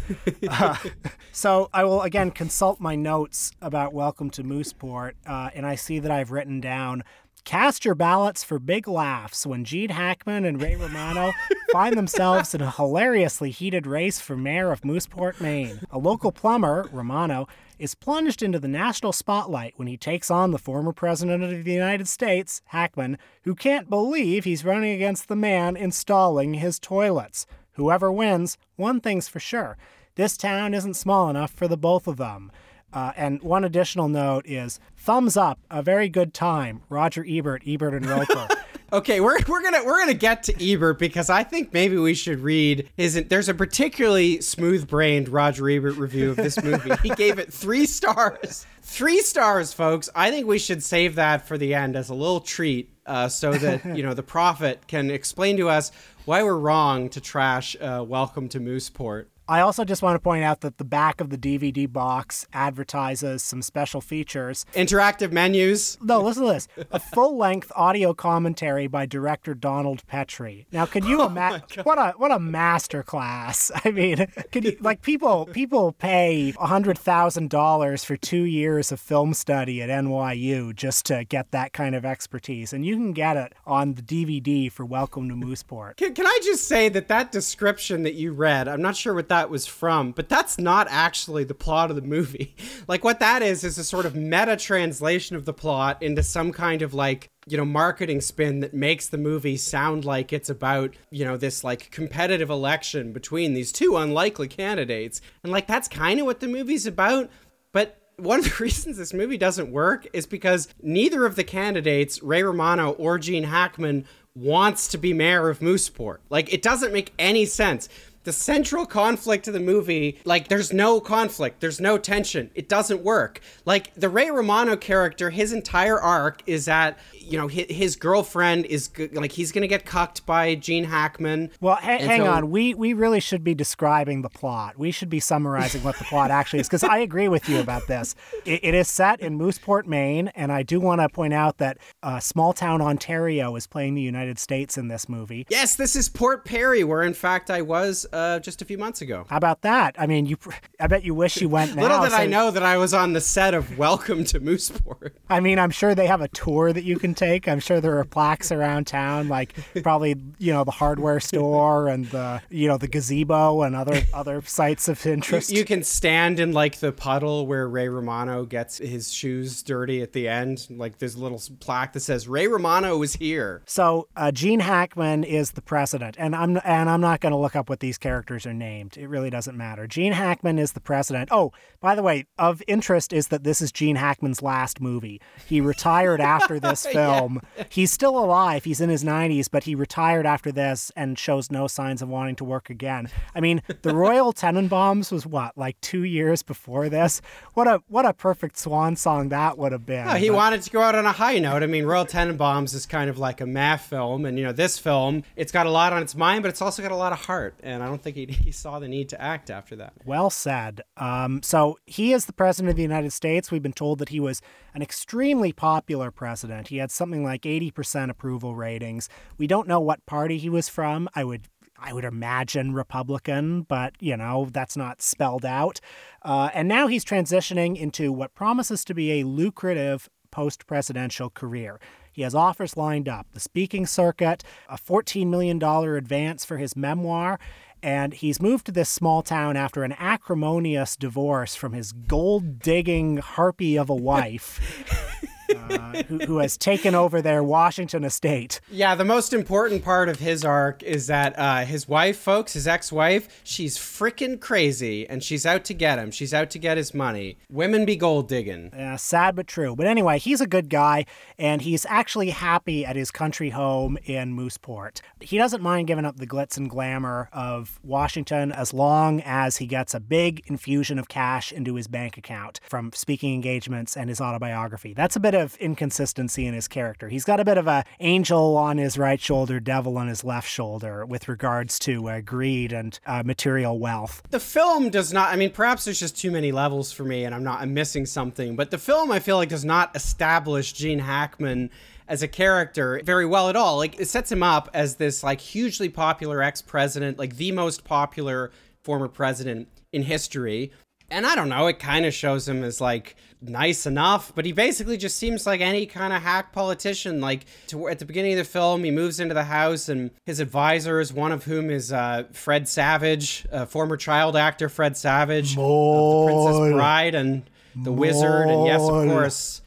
Uh, so I will again consult my notes about Welcome to Mooseport, uh, and I see that I've written down Cast your ballots for big laughs when Gene Hackman and Ray Romano find themselves in a hilariously heated race for mayor of Mooseport, Maine. A local plumber, Romano, is plunged into the national spotlight when he takes on the former president of the United States, Hackman, who can't believe he's running against the man installing his toilets. Whoever wins, one thing's for sure this town isn't small enough for the both of them. Uh, and one additional note is thumbs up, a very good time. Roger Ebert, Ebert and Roper. Okay, we're, we're gonna we're gonna get to Ebert because I think maybe we should read his. There's a particularly smooth-brained Roger Ebert review of this movie. he gave it three stars. Three stars, folks. I think we should save that for the end as a little treat, uh, so that you know the prophet can explain to us why we're wrong to trash uh, Welcome to Mooseport. I also just want to point out that the back of the DVD box advertises some special features. Interactive menus. No, listen to this. A full-length audio commentary by director Donald Petrie. Now, can Oh you imagine what a what a master class? I mean, can you like people people pay $100,000 for 2 years of film study at NYU just to get that kind of expertise and you can get it on the DVD for Welcome to Mooseport. Can, can I just say that that description that you read, I'm not sure what that was from, but that's not actually the plot of the movie. Like, what that is, is a sort of meta translation of the plot into some kind of like, you know, marketing spin that makes the movie sound like it's about, you know, this like competitive election between these two unlikely candidates. And like, that's kind of what the movie's about. But one of the reasons this movie doesn't work is because neither of the candidates, Ray Romano or Gene Hackman, wants to be mayor of Mooseport. Like, it doesn't make any sense. The central conflict of the movie, like, there's no conflict, there's no tension. It doesn't work. Like, the Ray Romano character, his entire arc is that, you know, his, his girlfriend is, like, he's gonna get cucked by Gene Hackman. Well, ha- hang so- on. We we really should be describing the plot. We should be summarizing what the plot actually is because I agree with you about this. It, it is set in Mooseport, Maine, and I do want to point out that uh, small town Ontario is playing the United States in this movie. Yes, this is Port Perry, where in fact I was uh, just a few months ago. How about that? I mean, you. I bet you wish you went now. Little did I know that I was on the set of Welcome to Mooseport. I mean, I'm sure they have a tour that you can take. I'm sure there are plaques around town, like probably you know the hardware store and the you know the gazebo and other other sites of interest. You can stand in like the puddle where Ray Romano gets his shoes dirty at the end. Like there's a little plaque that says Ray Romano was here. So uh, Gene Hackman is the president, and I'm and I'm not going to look up what these characters are named. It really doesn't matter. Gene Hackman is the president. Oh, by the way, of interest is that this is Gene Hackman's last movie. He retired after this film. He's still alive. He's in his 90s, but he retired after this and shows no signs of wanting to work again. I mean, the Royal Tenenbaums was what like two years before this. What a what a perfect swan song that would have been. He But- wanted to go out on a high note. I mean, Royal Tenenbaums is kind of like a math film, and you know, this film, it's got a lot on its mind, but it's also got a lot of heart. And I don't think he, he saw the need to act after that. Well said. Um, so he is the president of the United States. We've been told that he was an extremely popular president. He had something like 80% approval ratings. We don't know what party he was from. I would. I would imagine Republican, but you know, that's not spelled out. Uh, and now he's transitioning into what promises to be a lucrative post presidential career. He has offers lined up the speaking circuit, a $14 million advance for his memoir, and he's moved to this small town after an acrimonious divorce from his gold digging harpy of a wife. uh, who, who has taken over their Washington estate. Yeah, the most important part of his arc is that uh, his wife, folks, his ex-wife, she's freaking crazy, and she's out to get him. She's out to get his money. Women be gold digging. Uh, sad but true. But anyway, he's a good guy, and he's actually happy at his country home in Mooseport. He doesn't mind giving up the glitz and glamour of Washington as long as he gets a big infusion of cash into his bank account from speaking engagements and his autobiography. That's a bit of inconsistency in his character. He's got a bit of a angel on his right shoulder, devil on his left shoulder with regards to uh, greed and uh, material wealth. The film does not. I mean, perhaps there's just too many levels for me, and I'm not. I'm missing something. But the film, I feel like, does not establish Gene Hackman as a character very well at all. Like it sets him up as this like hugely popular ex-president, like the most popular former president in history. And I don't know, it kind of shows him as like nice enough, but he basically just seems like any kind of hack politician. Like to, at the beginning of the film, he moves into the house, and his advisors, one of whom is uh, Fred Savage, uh, former child actor Fred Savage, of the Princess Bride and the Wizard, and yes, of course,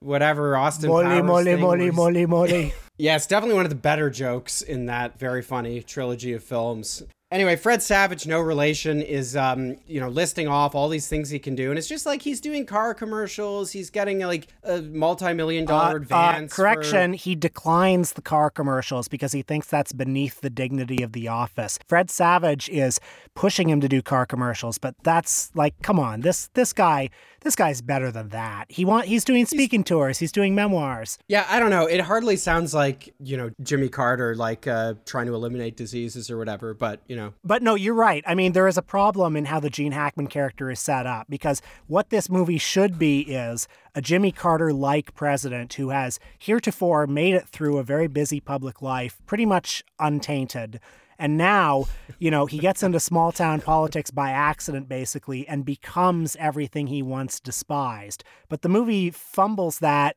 whatever Austin Molly, Powers molly, thing molly, was. molly, molly. Yeah, it's definitely one of the better jokes in that very funny trilogy of films. Anyway, Fred Savage, no relation, is um, you know listing off all these things he can do, and it's just like he's doing car commercials. He's getting like a multi-million dollar Uh, advance. for- correction, he declines the car commercials because he thinks that's beneath the dignity of the office. Fred Savage is pushing him to do car commercials, but that's like, come on, this this guy, this guy's better than that. He want he's doing speaking tours, he's doing memoirs. Yeah, I don't know. It hardly sounds like you know Jimmy Carter, like uh, trying to eliminate diseases or whatever. But you know, But no, you're right. I mean, there is a problem in how the Gene Hackman character is set up because what this movie should be is a Jimmy Carter like president who has heretofore made it through a very busy public life pretty much untainted. And now, you know, he gets into small town politics by accident, basically, and becomes everything he once despised. But the movie fumbles that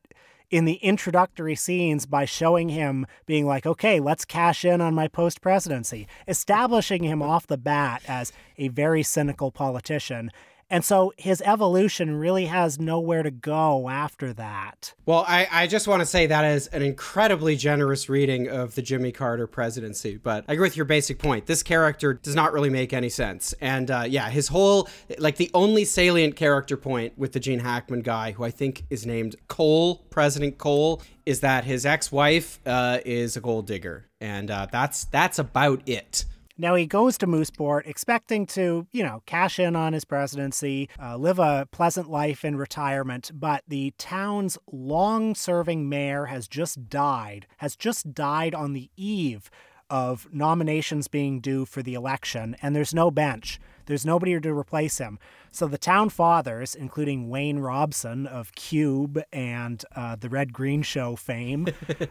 in the introductory scenes by showing him being like, okay, let's cash in on my post presidency, establishing him off the bat as a very cynical politician. And so his evolution really has nowhere to go after that. well, I, I just want to say that is an incredibly generous reading of the Jimmy Carter presidency. But I agree with your basic point. This character does not really make any sense. And uh, yeah, his whole like the only salient character point with the Gene Hackman guy, who I think is named Cole, President Cole, is that his ex-wife uh, is a gold digger, and uh, that's that's about it. Now he goes to Mooseport expecting to, you know, cash in on his presidency, uh, live a pleasant life in retirement, but the town's long serving mayor has just died, has just died on the eve of nominations being due for the election, and there's no bench. There's nobody to replace him. So the town fathers, including Wayne Robson of Cube and uh, the Red Green Show fame,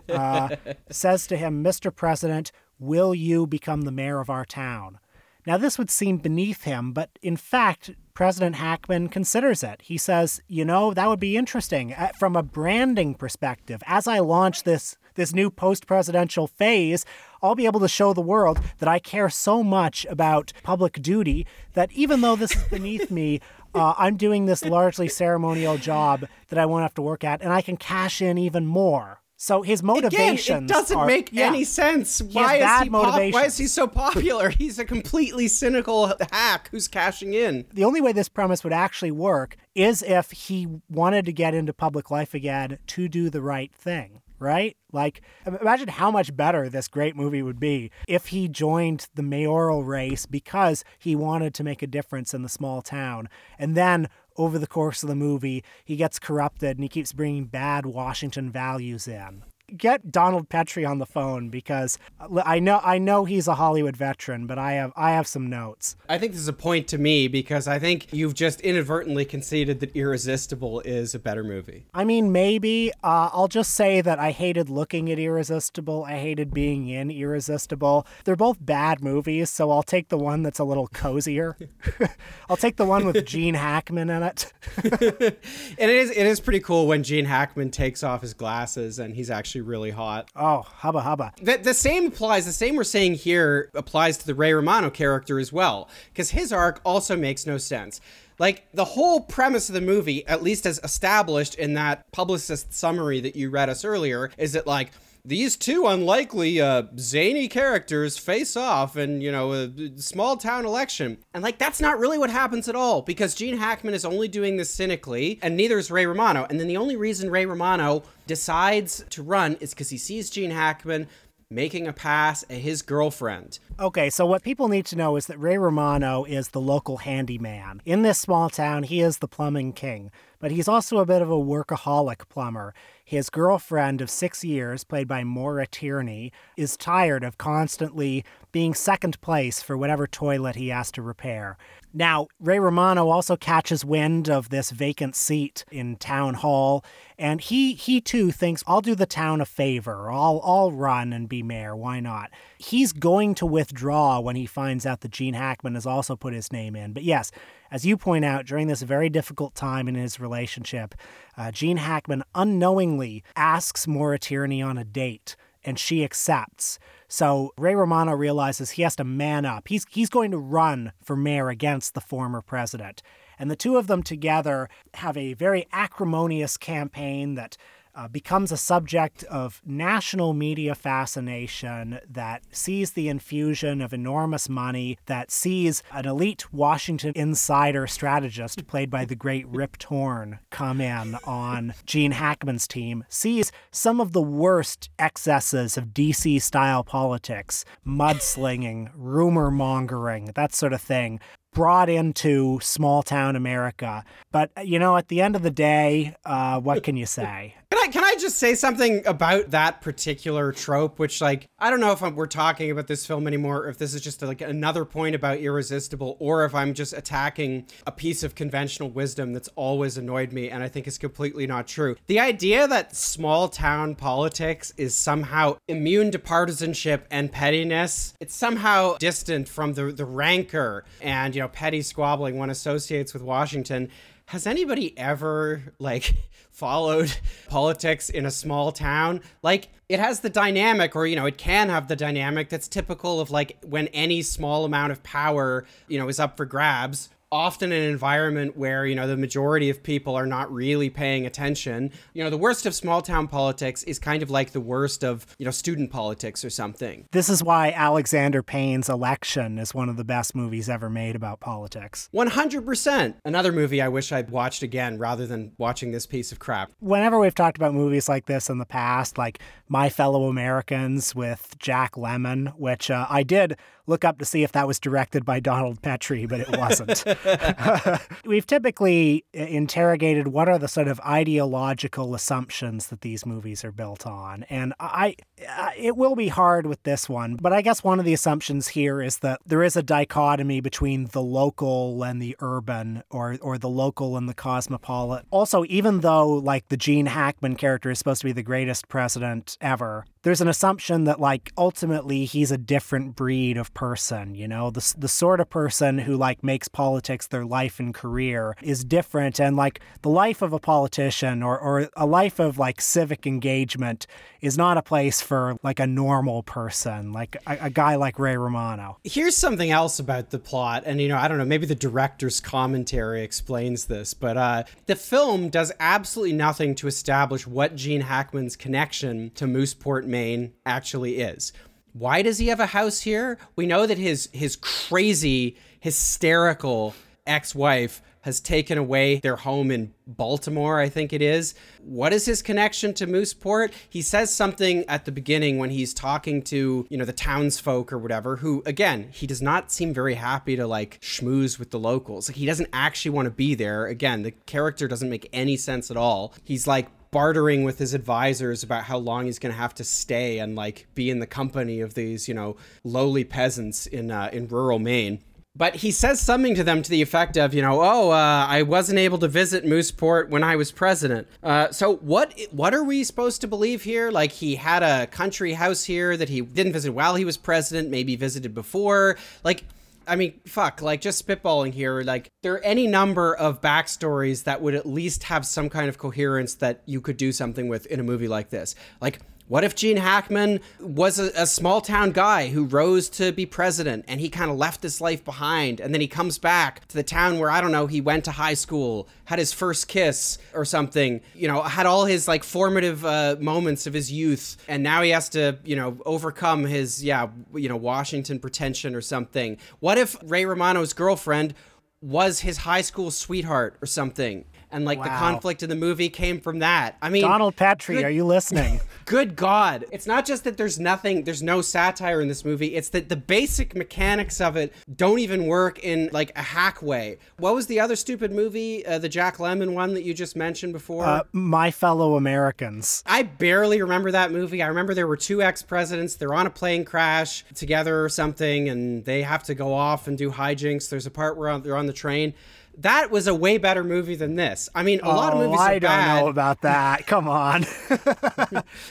uh, says to him, Mr. President, will you become the mayor of our town? Now, this would seem beneath him, but in fact, President Hackman considers it. He says, you know, that would be interesting Uh, from a branding perspective. As I launch this this new post-presidential phase, I'll be able to show the world that I care so much about public duty that even though this is beneath me, uh, I'm doing this largely ceremonial job that I won't have to work at, and I can cash in even more. So his Again, it doesn't are- make yeah. any sense. Why is he pop- why is he so popular? He's a completely cynical hack who's cashing in. the only way this premise would actually work is if he wanted to get into public life again to do the right thing, right? Like, imagine how much better this great movie would be if he joined the mayoral race because he wanted to make a difference in the small town. And then over the course of the movie, he gets corrupted and he keeps bringing bad Washington values in. Get Donald Petrie on the phone because I know I know he's a Hollywood veteran, but I have I have some notes. I think this is a point to me because I think you've just inadvertently conceded that Irresistible is a better movie. I mean, maybe. Uh, I'll just say that I hated looking at Irresistible. I hated being in Irresistible. They're both bad movies, so I'll take the one that's a little cozier. I'll take the one with Gene Hackman in it. And it is it is pretty cool when Gene Hackman takes off his glasses and he's actually really hot. Oh, hubba hubba. The, the same applies, the same we're saying here applies to the Ray Romano character as well, because his arc also makes no sense. Like, the whole premise of the movie, at least as established in that publicist summary that you read us earlier, is that, like, these two unlikely, uh, zany characters face off in, you know, a small town election. And, like, that's not really what happens at all, because Gene Hackman is only doing this cynically, and neither is Ray Romano. And then the only reason Ray Romano decides to run is because he sees Gene Hackman making a pass at his girlfriend. Okay, so what people need to know is that Ray Romano is the local handyman. In this small town, he is the plumbing king, but he's also a bit of a workaholic plumber. His girlfriend of six years, played by Maura Tierney, is tired of constantly being second place for whatever toilet he has to repair. Now, Ray Romano also catches wind of this vacant seat in town hall, and he he too thinks I'll do the town a favor. I'll I'll run and be mayor. Why not? He's going to withdraw when he finds out that Gene Hackman has also put his name in. But yes, as you point out, during this very difficult time in his relationship, uh, Gene Hackman unknowingly asks Maura Tierney on a date, and she accepts. So Ray Romano realizes he has to man up. He's he's going to run for mayor against the former president. And the two of them together have a very acrimonious campaign that uh, becomes a subject of national media fascination that sees the infusion of enormous money, that sees an elite Washington insider strategist played by the great Rip Torn come in on Gene Hackman's team, sees some of the worst excesses of DC style politics, mudslinging, rumor mongering, that sort of thing, brought into small town America. But, you know, at the end of the day, uh, what can you say? Can I can I just say something about that particular trope? Which like I don't know if I'm, we're talking about this film anymore, or if this is just like another point about irresistible, or if I'm just attacking a piece of conventional wisdom that's always annoyed me, and I think is completely not true. The idea that small town politics is somehow immune to partisanship and pettiness, it's somehow distant from the the rancor and you know petty squabbling one associates with Washington. Has anybody ever like followed politics in a small town? Like it has the dynamic or you know it can have the dynamic that's typical of like when any small amount of power, you know, is up for grabs often an environment where you know the majority of people are not really paying attention you know the worst of small town politics is kind of like the worst of you know student politics or something This is why Alexander Payne's Election is one of the best movies ever made about politics. 100% another movie i wish i'd watched again rather than watching this piece of crap Whenever we've talked about movies like this in the past, like My Fellow Americans with Jack Lemmon, which uh, I did look up to see if that was directed by Donald Petrie, but it wasn't. We've typically uh, interrogated what are the sort of ideological assumptions that these movies are built on, and I, I uh, it will be hard with this one, but I guess one of the assumptions here is that there is a dichotomy between the local and the urban, or or the local and the cosmopolitan. Also, even though like the Gene Hackman character is supposed to be the greatest president ever, there's an assumption that like ultimately he's a different breed of person you know the, the sort of person who like makes politics their life and career is different. And like the life of a politician or, or a life of like civic engagement is not a place for like a normal person like a, a guy like ray romano. Here's something else about the plot and you know i don't know maybe the director's commentary explains this but uh the film does absolutely nothing to establish what gene hackman's connection to mooseport maine actually is. Why does he have a house here? We know that his his crazy hysterical ex-wife has taken away their home in Baltimore, I think it is. What is his connection to Mooseport? He says something at the beginning when he's talking to, you know, the townsfolk or whatever, who again, he does not seem very happy to like schmooze with the locals. Like he doesn't actually want to be there. Again, the character doesn't make any sense at all. He's like bartering with his advisors about how long he's going to have to stay and like be in the company of these, you know, lowly peasants in uh, in rural Maine. But he says something to them to the effect of, you know, oh, uh, I wasn't able to visit Mooseport when I was president. Uh, so what what are we supposed to believe here? Like he had a country house here that he didn't visit while he was president, maybe visited before. Like I mean, fuck, like just spitballing here, like there are any number of backstories that would at least have some kind of coherence that you could do something with in a movie like this. Like, what if Gene Hackman was a, a small town guy who rose to be president and he kind of left his life behind and then he comes back to the town where, I don't know, he went to high school, had his first kiss or something, you know, had all his like formative uh, moments of his youth and now he has to, you know, overcome his, yeah, you know, Washington pretension or something. What if Ray Romano's girlfriend was his high school sweetheart or something? And like the conflict in the movie came from that. I mean, donald petrie good- are you listening Good God. It's not just that there's nothing, there's no satire in this movie. It's that the basic mechanics of it don't even work in like a hack way. What was the other stupid movie, uh, the Jack Lemmon one that you just mentioned before? uh, my fellow americans I barely remember that movie. I remember there were two ex presidents. They're on a plane crash together or something, and they have to go off and do hijinks. There's a part where they're on the train. That was a way better movie than this. I mean, a lot of Oh, movies are I don't bad. know about that. Come on.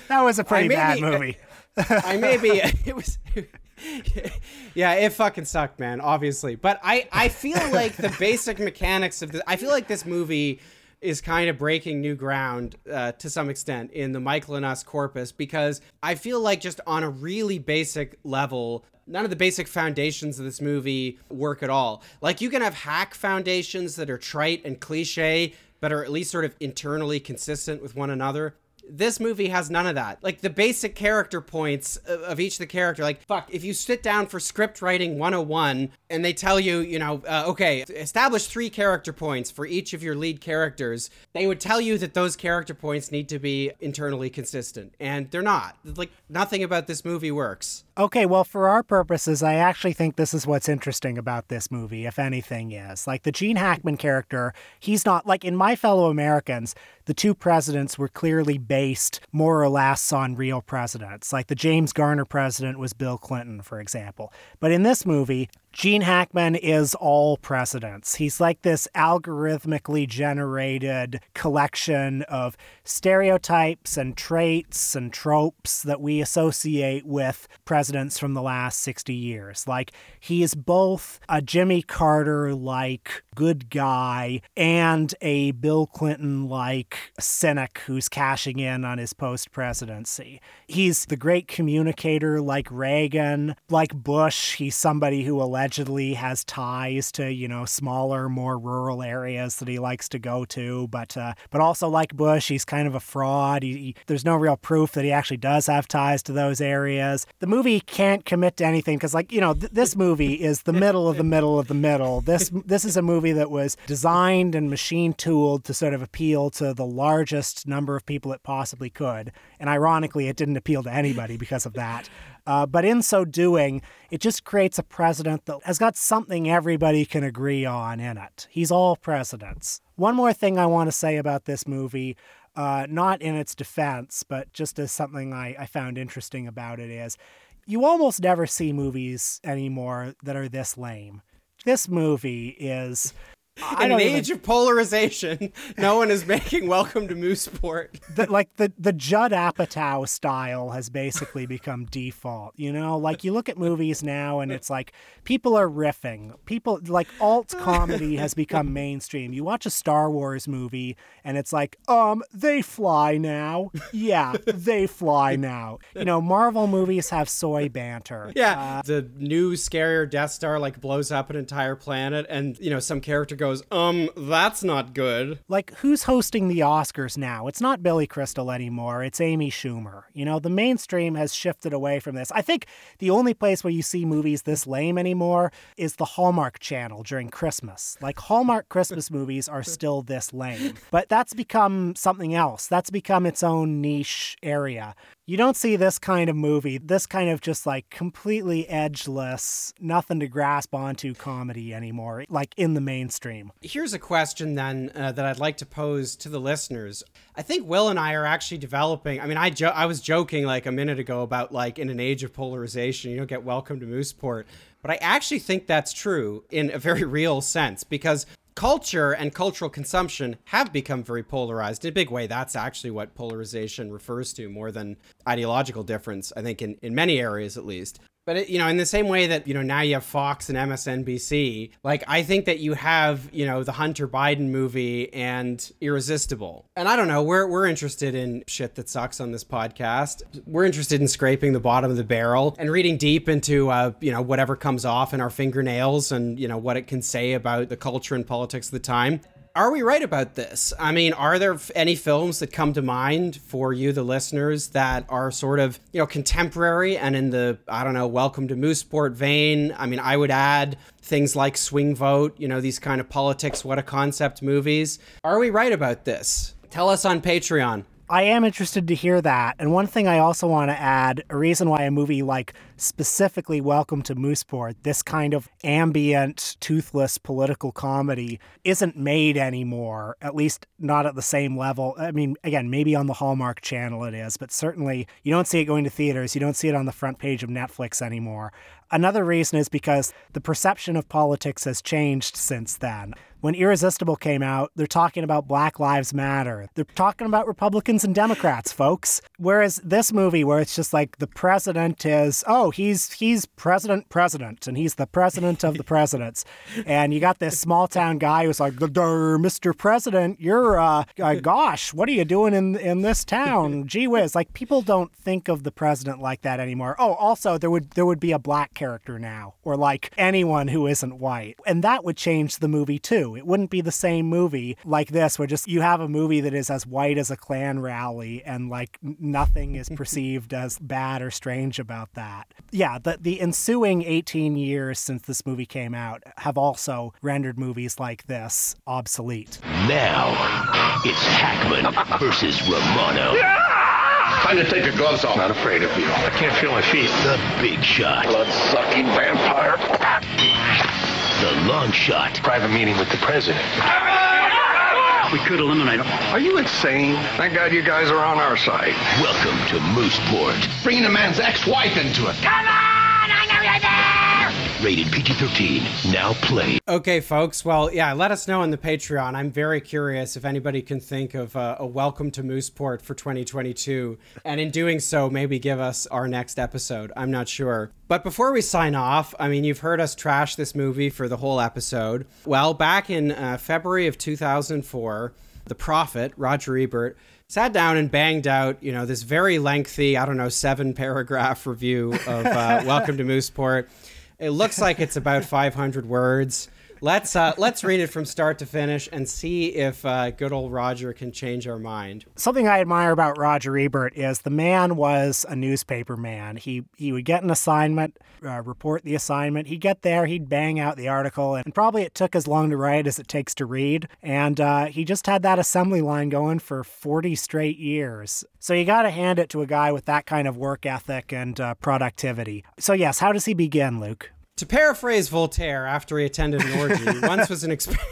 that was a pretty bad be- movie. I maybe it was. yeah, it fucking sucked, man. Obviously, but I I feel like the basic mechanics of this. I feel like this movie is kind of breaking new ground uh, to some extent in the Michael and Us corpus because I feel like just on a really basic level. None of the basic foundations of this movie work at all. Like, you can have hack foundations that are trite and cliche, but are at least sort of internally consistent with one another This movie has none of that. Like the basic character points of, each of the character. Like fuck, if you sit down for script writing 101 and they tell you, you know, uh, okay, establish three character points for each of your lead characters, they would tell you that those character points need to be internally consistent, and they're not. Like nothing about this movie works. Okay, well, for our purposes, I actually think this is what's interesting about this movie, if anything is. Like the Gene Hackman character, he's not like in My Fellow Americans, the two presidents were clearly based more or less on real presidents. Like the James Garner president was Bill Clinton, for example. But in this movie, Gene Hackman is all presidents. He's like this algorithmically generated collection of stereotypes and traits and tropes that we associate with presidents from the last 60 years. Like, he is both a Jimmy Carter like good guy and a Bill Clinton like cynic who's cashing in on his post presidency. He's the great communicator like Reagan, like Bush. He's somebody who allegedly has ties to, you know, smaller, more rural areas that he likes to go to, but uh, but also like Bush, he's kind of a fraud. He, he, there's no real proof that he actually does have ties to those areas. The movie can't commit to anything because, like, you know, th- this movie is the middle of the middle of the middle. This this is a movie that was designed and machine tooled to sort of appeal to the largest number of people it possibly could, and ironically, it didn't appeal to anybody because of that. Uh, but in so doing, it just creates a president that has got something everybody can agree on in it. He's all presidents. One more thing I want to say about this movie, uh, not in its defense, but just as something I, I found interesting about it, is you almost never see movies anymore that are this lame. This movie is In an even- age of polarization, no one is making Welcome to Mooseport. the, like the the Judd Apatow style has basically become default. You know, like you look at movies now and it's like people are riffing. People like alt comedy has become mainstream. You watch a Star Wars movie and it's like, um, they fly now. Yeah, they fly now. You know, Marvel movies have soy banter. Yeah, the new scarier Death Star like blows up an entire planet, and you know some character goes, "Um, that's not good." like who's hosting the Oscars now? It's not Billy Crystal anymore. It's Amy Schumer. You know, the mainstream has shifted away from this. I think the only place where you see movies this lame anymore is the Hallmark Channel during Christmas. Like Hallmark Christmas movies are still this lame. But that's become something else. That's become its own niche area. You don't see this kind of movie, this kind of just like completely edgeless, nothing to grasp onto comedy anymore, like in the mainstream. Here's a question then uh, that I'd like to pose to the listeners. I think Will and I are actually developing. I mean, I jo- I was joking like a minute ago about like in an age of polarization, you don't get welcome to Mooseport, but I actually think that's true in a very real sense because culture and cultural consumption have become very polarized in a big way. That's actually what polarization refers to more than ideological difference i think in, in many areas at least but it, you know in the same way that you know now you have fox and msnbc like i think that you have you know the hunter biden movie and irresistible. And i don't know we're, we're interested in shit that sucks on this podcast. We're interested in scraping the bottom of the barrel and reading deep into uh, you know whatever comes off in our fingernails and you know what it can say about the culture and politics of the time are we right about this? I mean, are there any films that come to mind for you, the listeners, that are sort of, you know, contemporary and in the, I don't know, welcome to Mooseport vein? I mean, I would add things like Swing Vote, you know, these kind of politics, what a concept movies. Are we right about this? Tell us on Patreon. I am interested to hear that. And one thing I also want to add a reason why a movie like specifically Welcome to Mooseport, this kind of ambient, toothless political comedy, isn't made anymore, at least not at the same level. I mean, again, maybe on the Hallmark channel it is, but certainly you don't see it going to theaters. You don't see it on the front page of Netflix anymore. Another reason is because the perception of politics has changed since then. When Irresistible came out, they're talking about Black Lives Matter. They're talking about Republicans and Democrats, folks. Whereas this movie, where it's just like the president is, oh, he's he's president president, and he's the president of the presidents, and you got this small town guy who's like, "Grr, Mr. President, you're, uh, uh, gosh, what are you doing in in this town? Gee whiz! Like people don't think of the president like that anymore. Oh, also there would there would be a black character now, or like anyone who isn't white, and that would change the movie too. Do. It wouldn't be the same movie like this, where just you have a movie that is as white as a Klan rally and like nothing is perceived as bad or strange about that. Yeah, the, the ensuing 18 years since this movie came out have also rendered movies like this obsolete. Now, it's Hackman versus Romano. Time to take your gloves off. Not afraid of you. I can't feel my feet. The big shot. Blood-sucking vampire. The long shot. Private meeting with the president. We could eliminate him. Are you insane? Thank God you guys are on our side. Welcome to Mooseport. Bringing a man's ex-wife into it. Come on! I know you're there! Rated PG-13. Now play. Okay, folks. Well, yeah, let us know on the Patreon. I'm very curious if anybody can think of uh, a welcome to Mooseport for 2022. And in doing so, maybe give us our next episode. I'm not sure. But before we sign off, I mean, you've heard us trash this movie for the whole episode. Well, back in uh, February of 2004, the prophet, Roger Ebert, sat down and banged out, you know, this very lengthy, I don't know, seven paragraph review of uh, Welcome to Mooseport. It looks like it's about 500 words. Let's uh, let's read it from start to finish and see if uh, good old Roger can change our mind. Something I admire about Roger Ebert is the man was a newspaper man. He he would get an assignment, uh, report the assignment. He'd get there, he'd bang out the article, and probably it took as long to write as it takes to read. And uh, he just had that assembly line going for 40 straight years. So you got to hand it to a guy with that kind of work ethic and uh, productivity. So yes, how does he begin, Luke? To paraphrase Voltaire after he attended an orgy, once was an experience.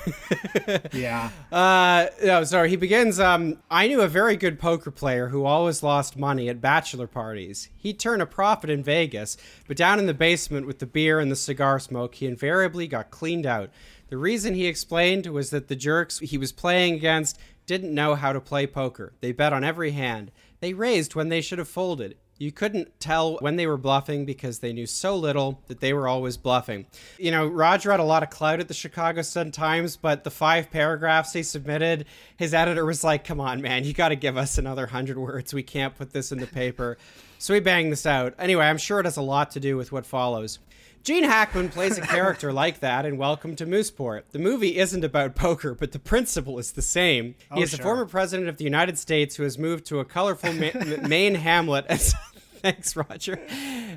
Yeah. Uh, no, sorry. He begins. Um, I knew a very good poker player who always lost money at bachelor parties. He'd turn a profit in Vegas, but down in the basement with the beer and the cigar smoke, he invariably got cleaned out. The reason he explained was that the jerks he was playing against didn't know how to play poker. They bet on every hand. They raised when they should have folded. You couldn't tell when they were bluffing because they knew so little that they were always bluffing. You know, Roger had a lot of clout at the Chicago Sun Times, but the five paragraphs he submitted, his editor was like, come on, man, you got to give us another hundred words. We can't put this in the paper. So we banged this out. Anyway, I'm sure it has a lot to do with what follows. Gene Hackman plays a character like that in Welcome to Mooseport. The movie isn't about poker, but the principle is the same. He Oh, is a former president of the United States who has moved to a colorful Ma- Maine hamlet. And thanks, Roger.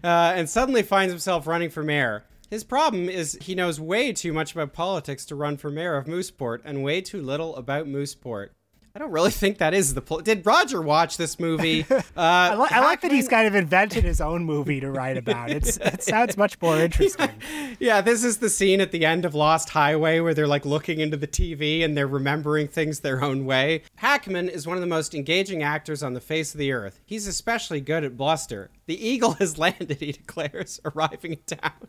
Uh, and suddenly finds himself running for mayor. His problem is he knows way too much about politics to run for mayor of Mooseport and way too little about Mooseport. I don't really think that is the pl- Did Roger watch this movie? Uh, I, li- I like that he's kind of invented his own movie to write about. It's, it sounds much more interesting. Yeah, this is the scene at the end of Lost Highway where they're like looking into the TV and they're remembering things their own way. Hackman is one of the most engaging actors on the face of the earth. He's especially good at bluster. The eagle has landed, he declares, arriving in town.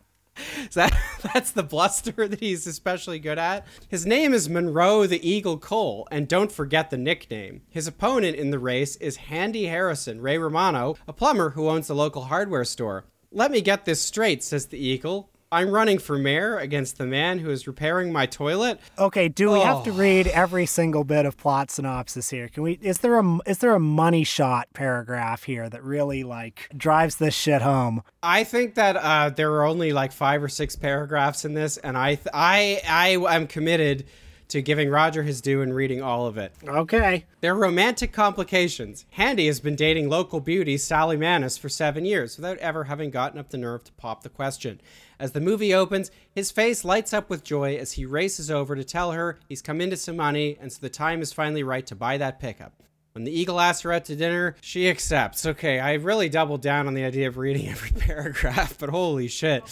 So that, that's the bluster that he's especially good at. His name is Monroe the Eagle Cole, and don't forget the nickname. His opponent in the race is Handy Harrison, Ray Romano, a plumber who owns a local hardware store. Let me get this straight, says the Eagle. I'm running for mayor against the man who is repairing my toilet. Okay, do we have to Oh. read every single bit of plot synopsis here? Can we? Is there a is there a money shot paragraph here that really like drives this shit home? I think that uh, there are only like five or six paragraphs in this, and I, th- I, I am committed to giving Roger his due and reading all of it. Okay. Their romantic complications. Handy has been dating local beauty Sally Mannis for seven years without ever having gotten up the nerve to pop the question. As the movie opens, his face lights up with joy as he races over to tell her he's come into some money and so the time is finally right to buy that pickup. When the eagle asks her out to dinner, she accepts. Okay, I really doubled down on the idea of reading every paragraph, but holy shit.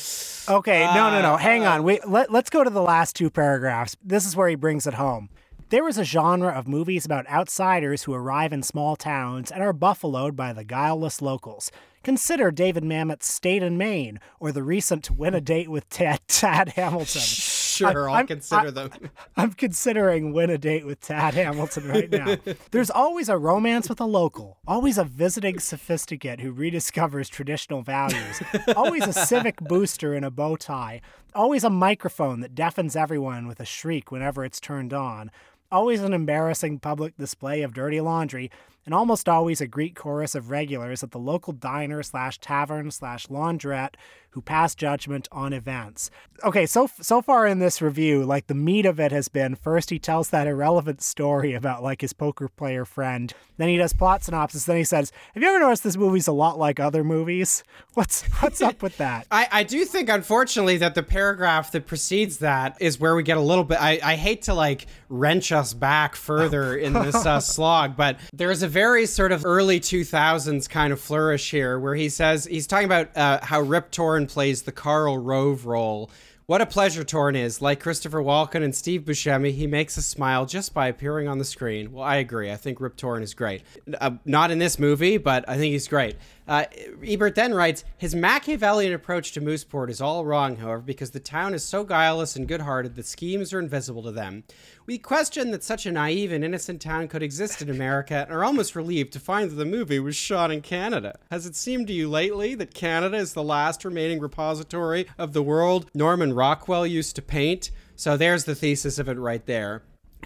Okay, no, no, no. Uh, Hang uh, on. Wait, let, let's go to the last two paragraphs. This is where he brings it home. There is a genre of movies about outsiders who arrive in small towns and are buffaloed by the guileless locals. Consider David Mamet's State and Main, or the recent Win a Date with Tad, Tad Hamilton. Sure, I'll I'm- consider I- them. I'm considering Win a Date with Tad Hamilton right now. There's always a romance with a local, always a visiting sophisticate who rediscovers traditional values, always a civic booster in a bow tie, always a microphone that deafens everyone with a shriek whenever it's turned on, always an embarrassing public display of dirty laundry, and almost always a Greek chorus of regulars at the local diner slash tavern slash laundrette who pass judgment on events. Okay, so so far in this review, like the meat of it has been first he tells that irrelevant story about like his poker player friend, then he does plot synopsis, then he says, "Have you ever noticed this movie's a lot like other movies? What's what's up with that?" I, I do think, unfortunately, that the paragraph that precedes that is where we get a little bit. I, I hate to like wrench us back further in this uh, slog, but there's a very sort of early 2000s kind of flourish here where he says he's talking about uh, how Rip Torn plays the Karl Rove role. What a pleasure Torn is. Like Christopher Walken and Steve Buscemi, he makes us smile just by appearing on the screen. Well, I agree. I think Rip Torn is great. Uh, not in this movie, but I think he's great. Uh, Ebert then writes His Machiavellian approach to Mooseport is all wrong, however, because the town is so guileless and good hearted that schemes are invisible to them. We question that such a naive and innocent town could exist in America and are almost relieved to find that the movie was shot in Canada. Has it seemed to you lately that Canada is the last remaining repository of the world Norman Rockwell used to paint? So there's the thesis of it right there.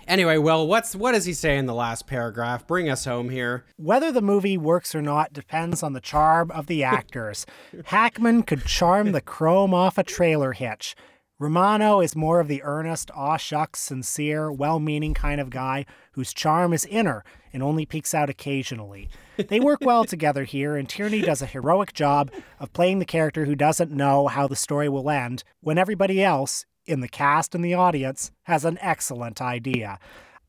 Anyway, well, what's what does he say in the last paragraph? Bring us home here. Whether the movie works or not depends on the charm of the actors. Hackman could charm the chrome off a trailer hitch. Romano is more of the earnest, aw shucks, sincere, well meaning kind of guy whose charm is inner and only peeks out occasionally. They work well together here, and Tierney does a heroic job of playing the character who doesn't know how the story will end when everybody else, in the cast and the audience, has an excellent idea.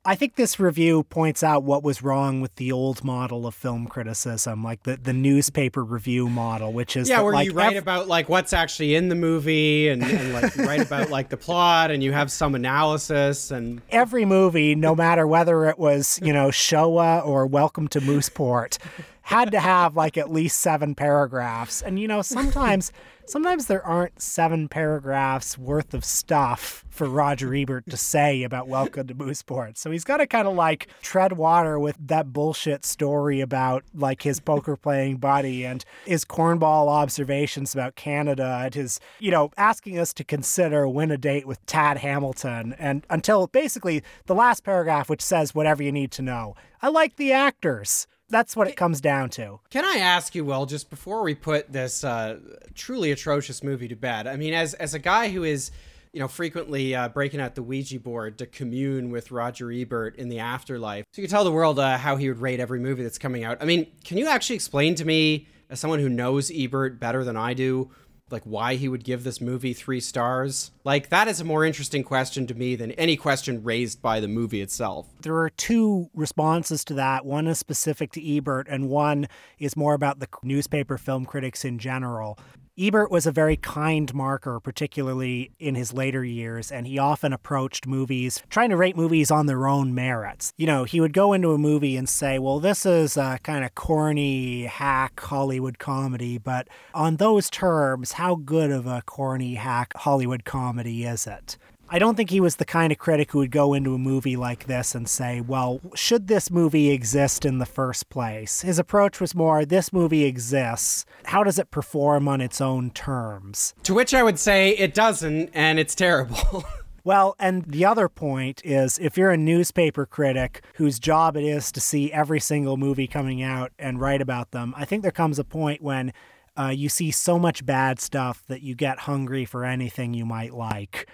I think this review points out what was wrong with the old model of film criticism, like the, the newspaper review model, which is yeah, that, where like, you write ev- about like what's actually in the movie and, and like write about like the plot and you have some analysis and every movie, no matter whether it was, you know, Shoah or Welcome to Mooseport, had to have like at least seven paragraphs. And you know, sometimes sometimes there aren't seven paragraphs worth of stuff for Roger Ebert to say about Welcome to Mooseport. So he's got to kind of like tread water with that bullshit story about like his poker playing buddy and his cornball observations about Canada and his, you know, asking us to consider win a date with Tad Hamilton and until basically the last paragraph which says whatever you need to know. I like the actors. That's what it comes down to. Can I ask you, Will, just before we put this uh, truly atrocious movie to bed? I mean, as as a guy who is, you know, frequently uh, breaking out the Ouija board to commune with Roger Ebert in the afterlife, so you can tell the world uh, how he would rate every movie that's coming out. I mean, can you actually explain to me, as someone who knows Ebert better than I do, like why he would give this movie three stars? Like that is a more interesting question to me than any question raised by the movie itself. There are two responses to that. One is specific to Ebert, and one is more about the newspaper film critics in general. Ebert was a very kind marker, particularly in his later years, and he often approached movies trying to rate movies on their own merits. You know, he would go into a movie and say, well, this is a kind of corny, hack Hollywood comedy, but on those terms, how good of a corny, hack Hollywood comedy is it? I don't think he was the kind of critic who would go into a movie like this and say, well, should this movie exist in the first place? His approach was more, this movie exists. How does it perform on its own terms? To which I would say it doesn't, and it's terrible. Well, and the other point is if you're a newspaper critic whose job it is to see every single movie coming out and write about them, I think there comes a point when uh, you see so much bad stuff that you get hungry for anything you might like.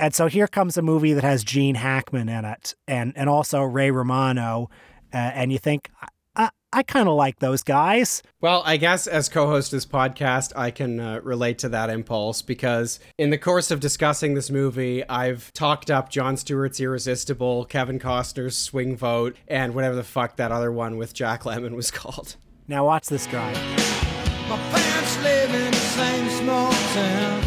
And so here comes a movie that has Gene Hackman in it and, and also Ray Romano. Uh, and you think, I, I kind of like those guys. Well, I guess as co host of this podcast, I can uh, relate to that impulse because in the course of discussing this movie, I've talked up Jon Stewart's Irresistible, Kevin Costner's Swing Vote, and whatever the fuck that other one with Jack Lemmon was called. Now watch this drive. My parents live in the same small town.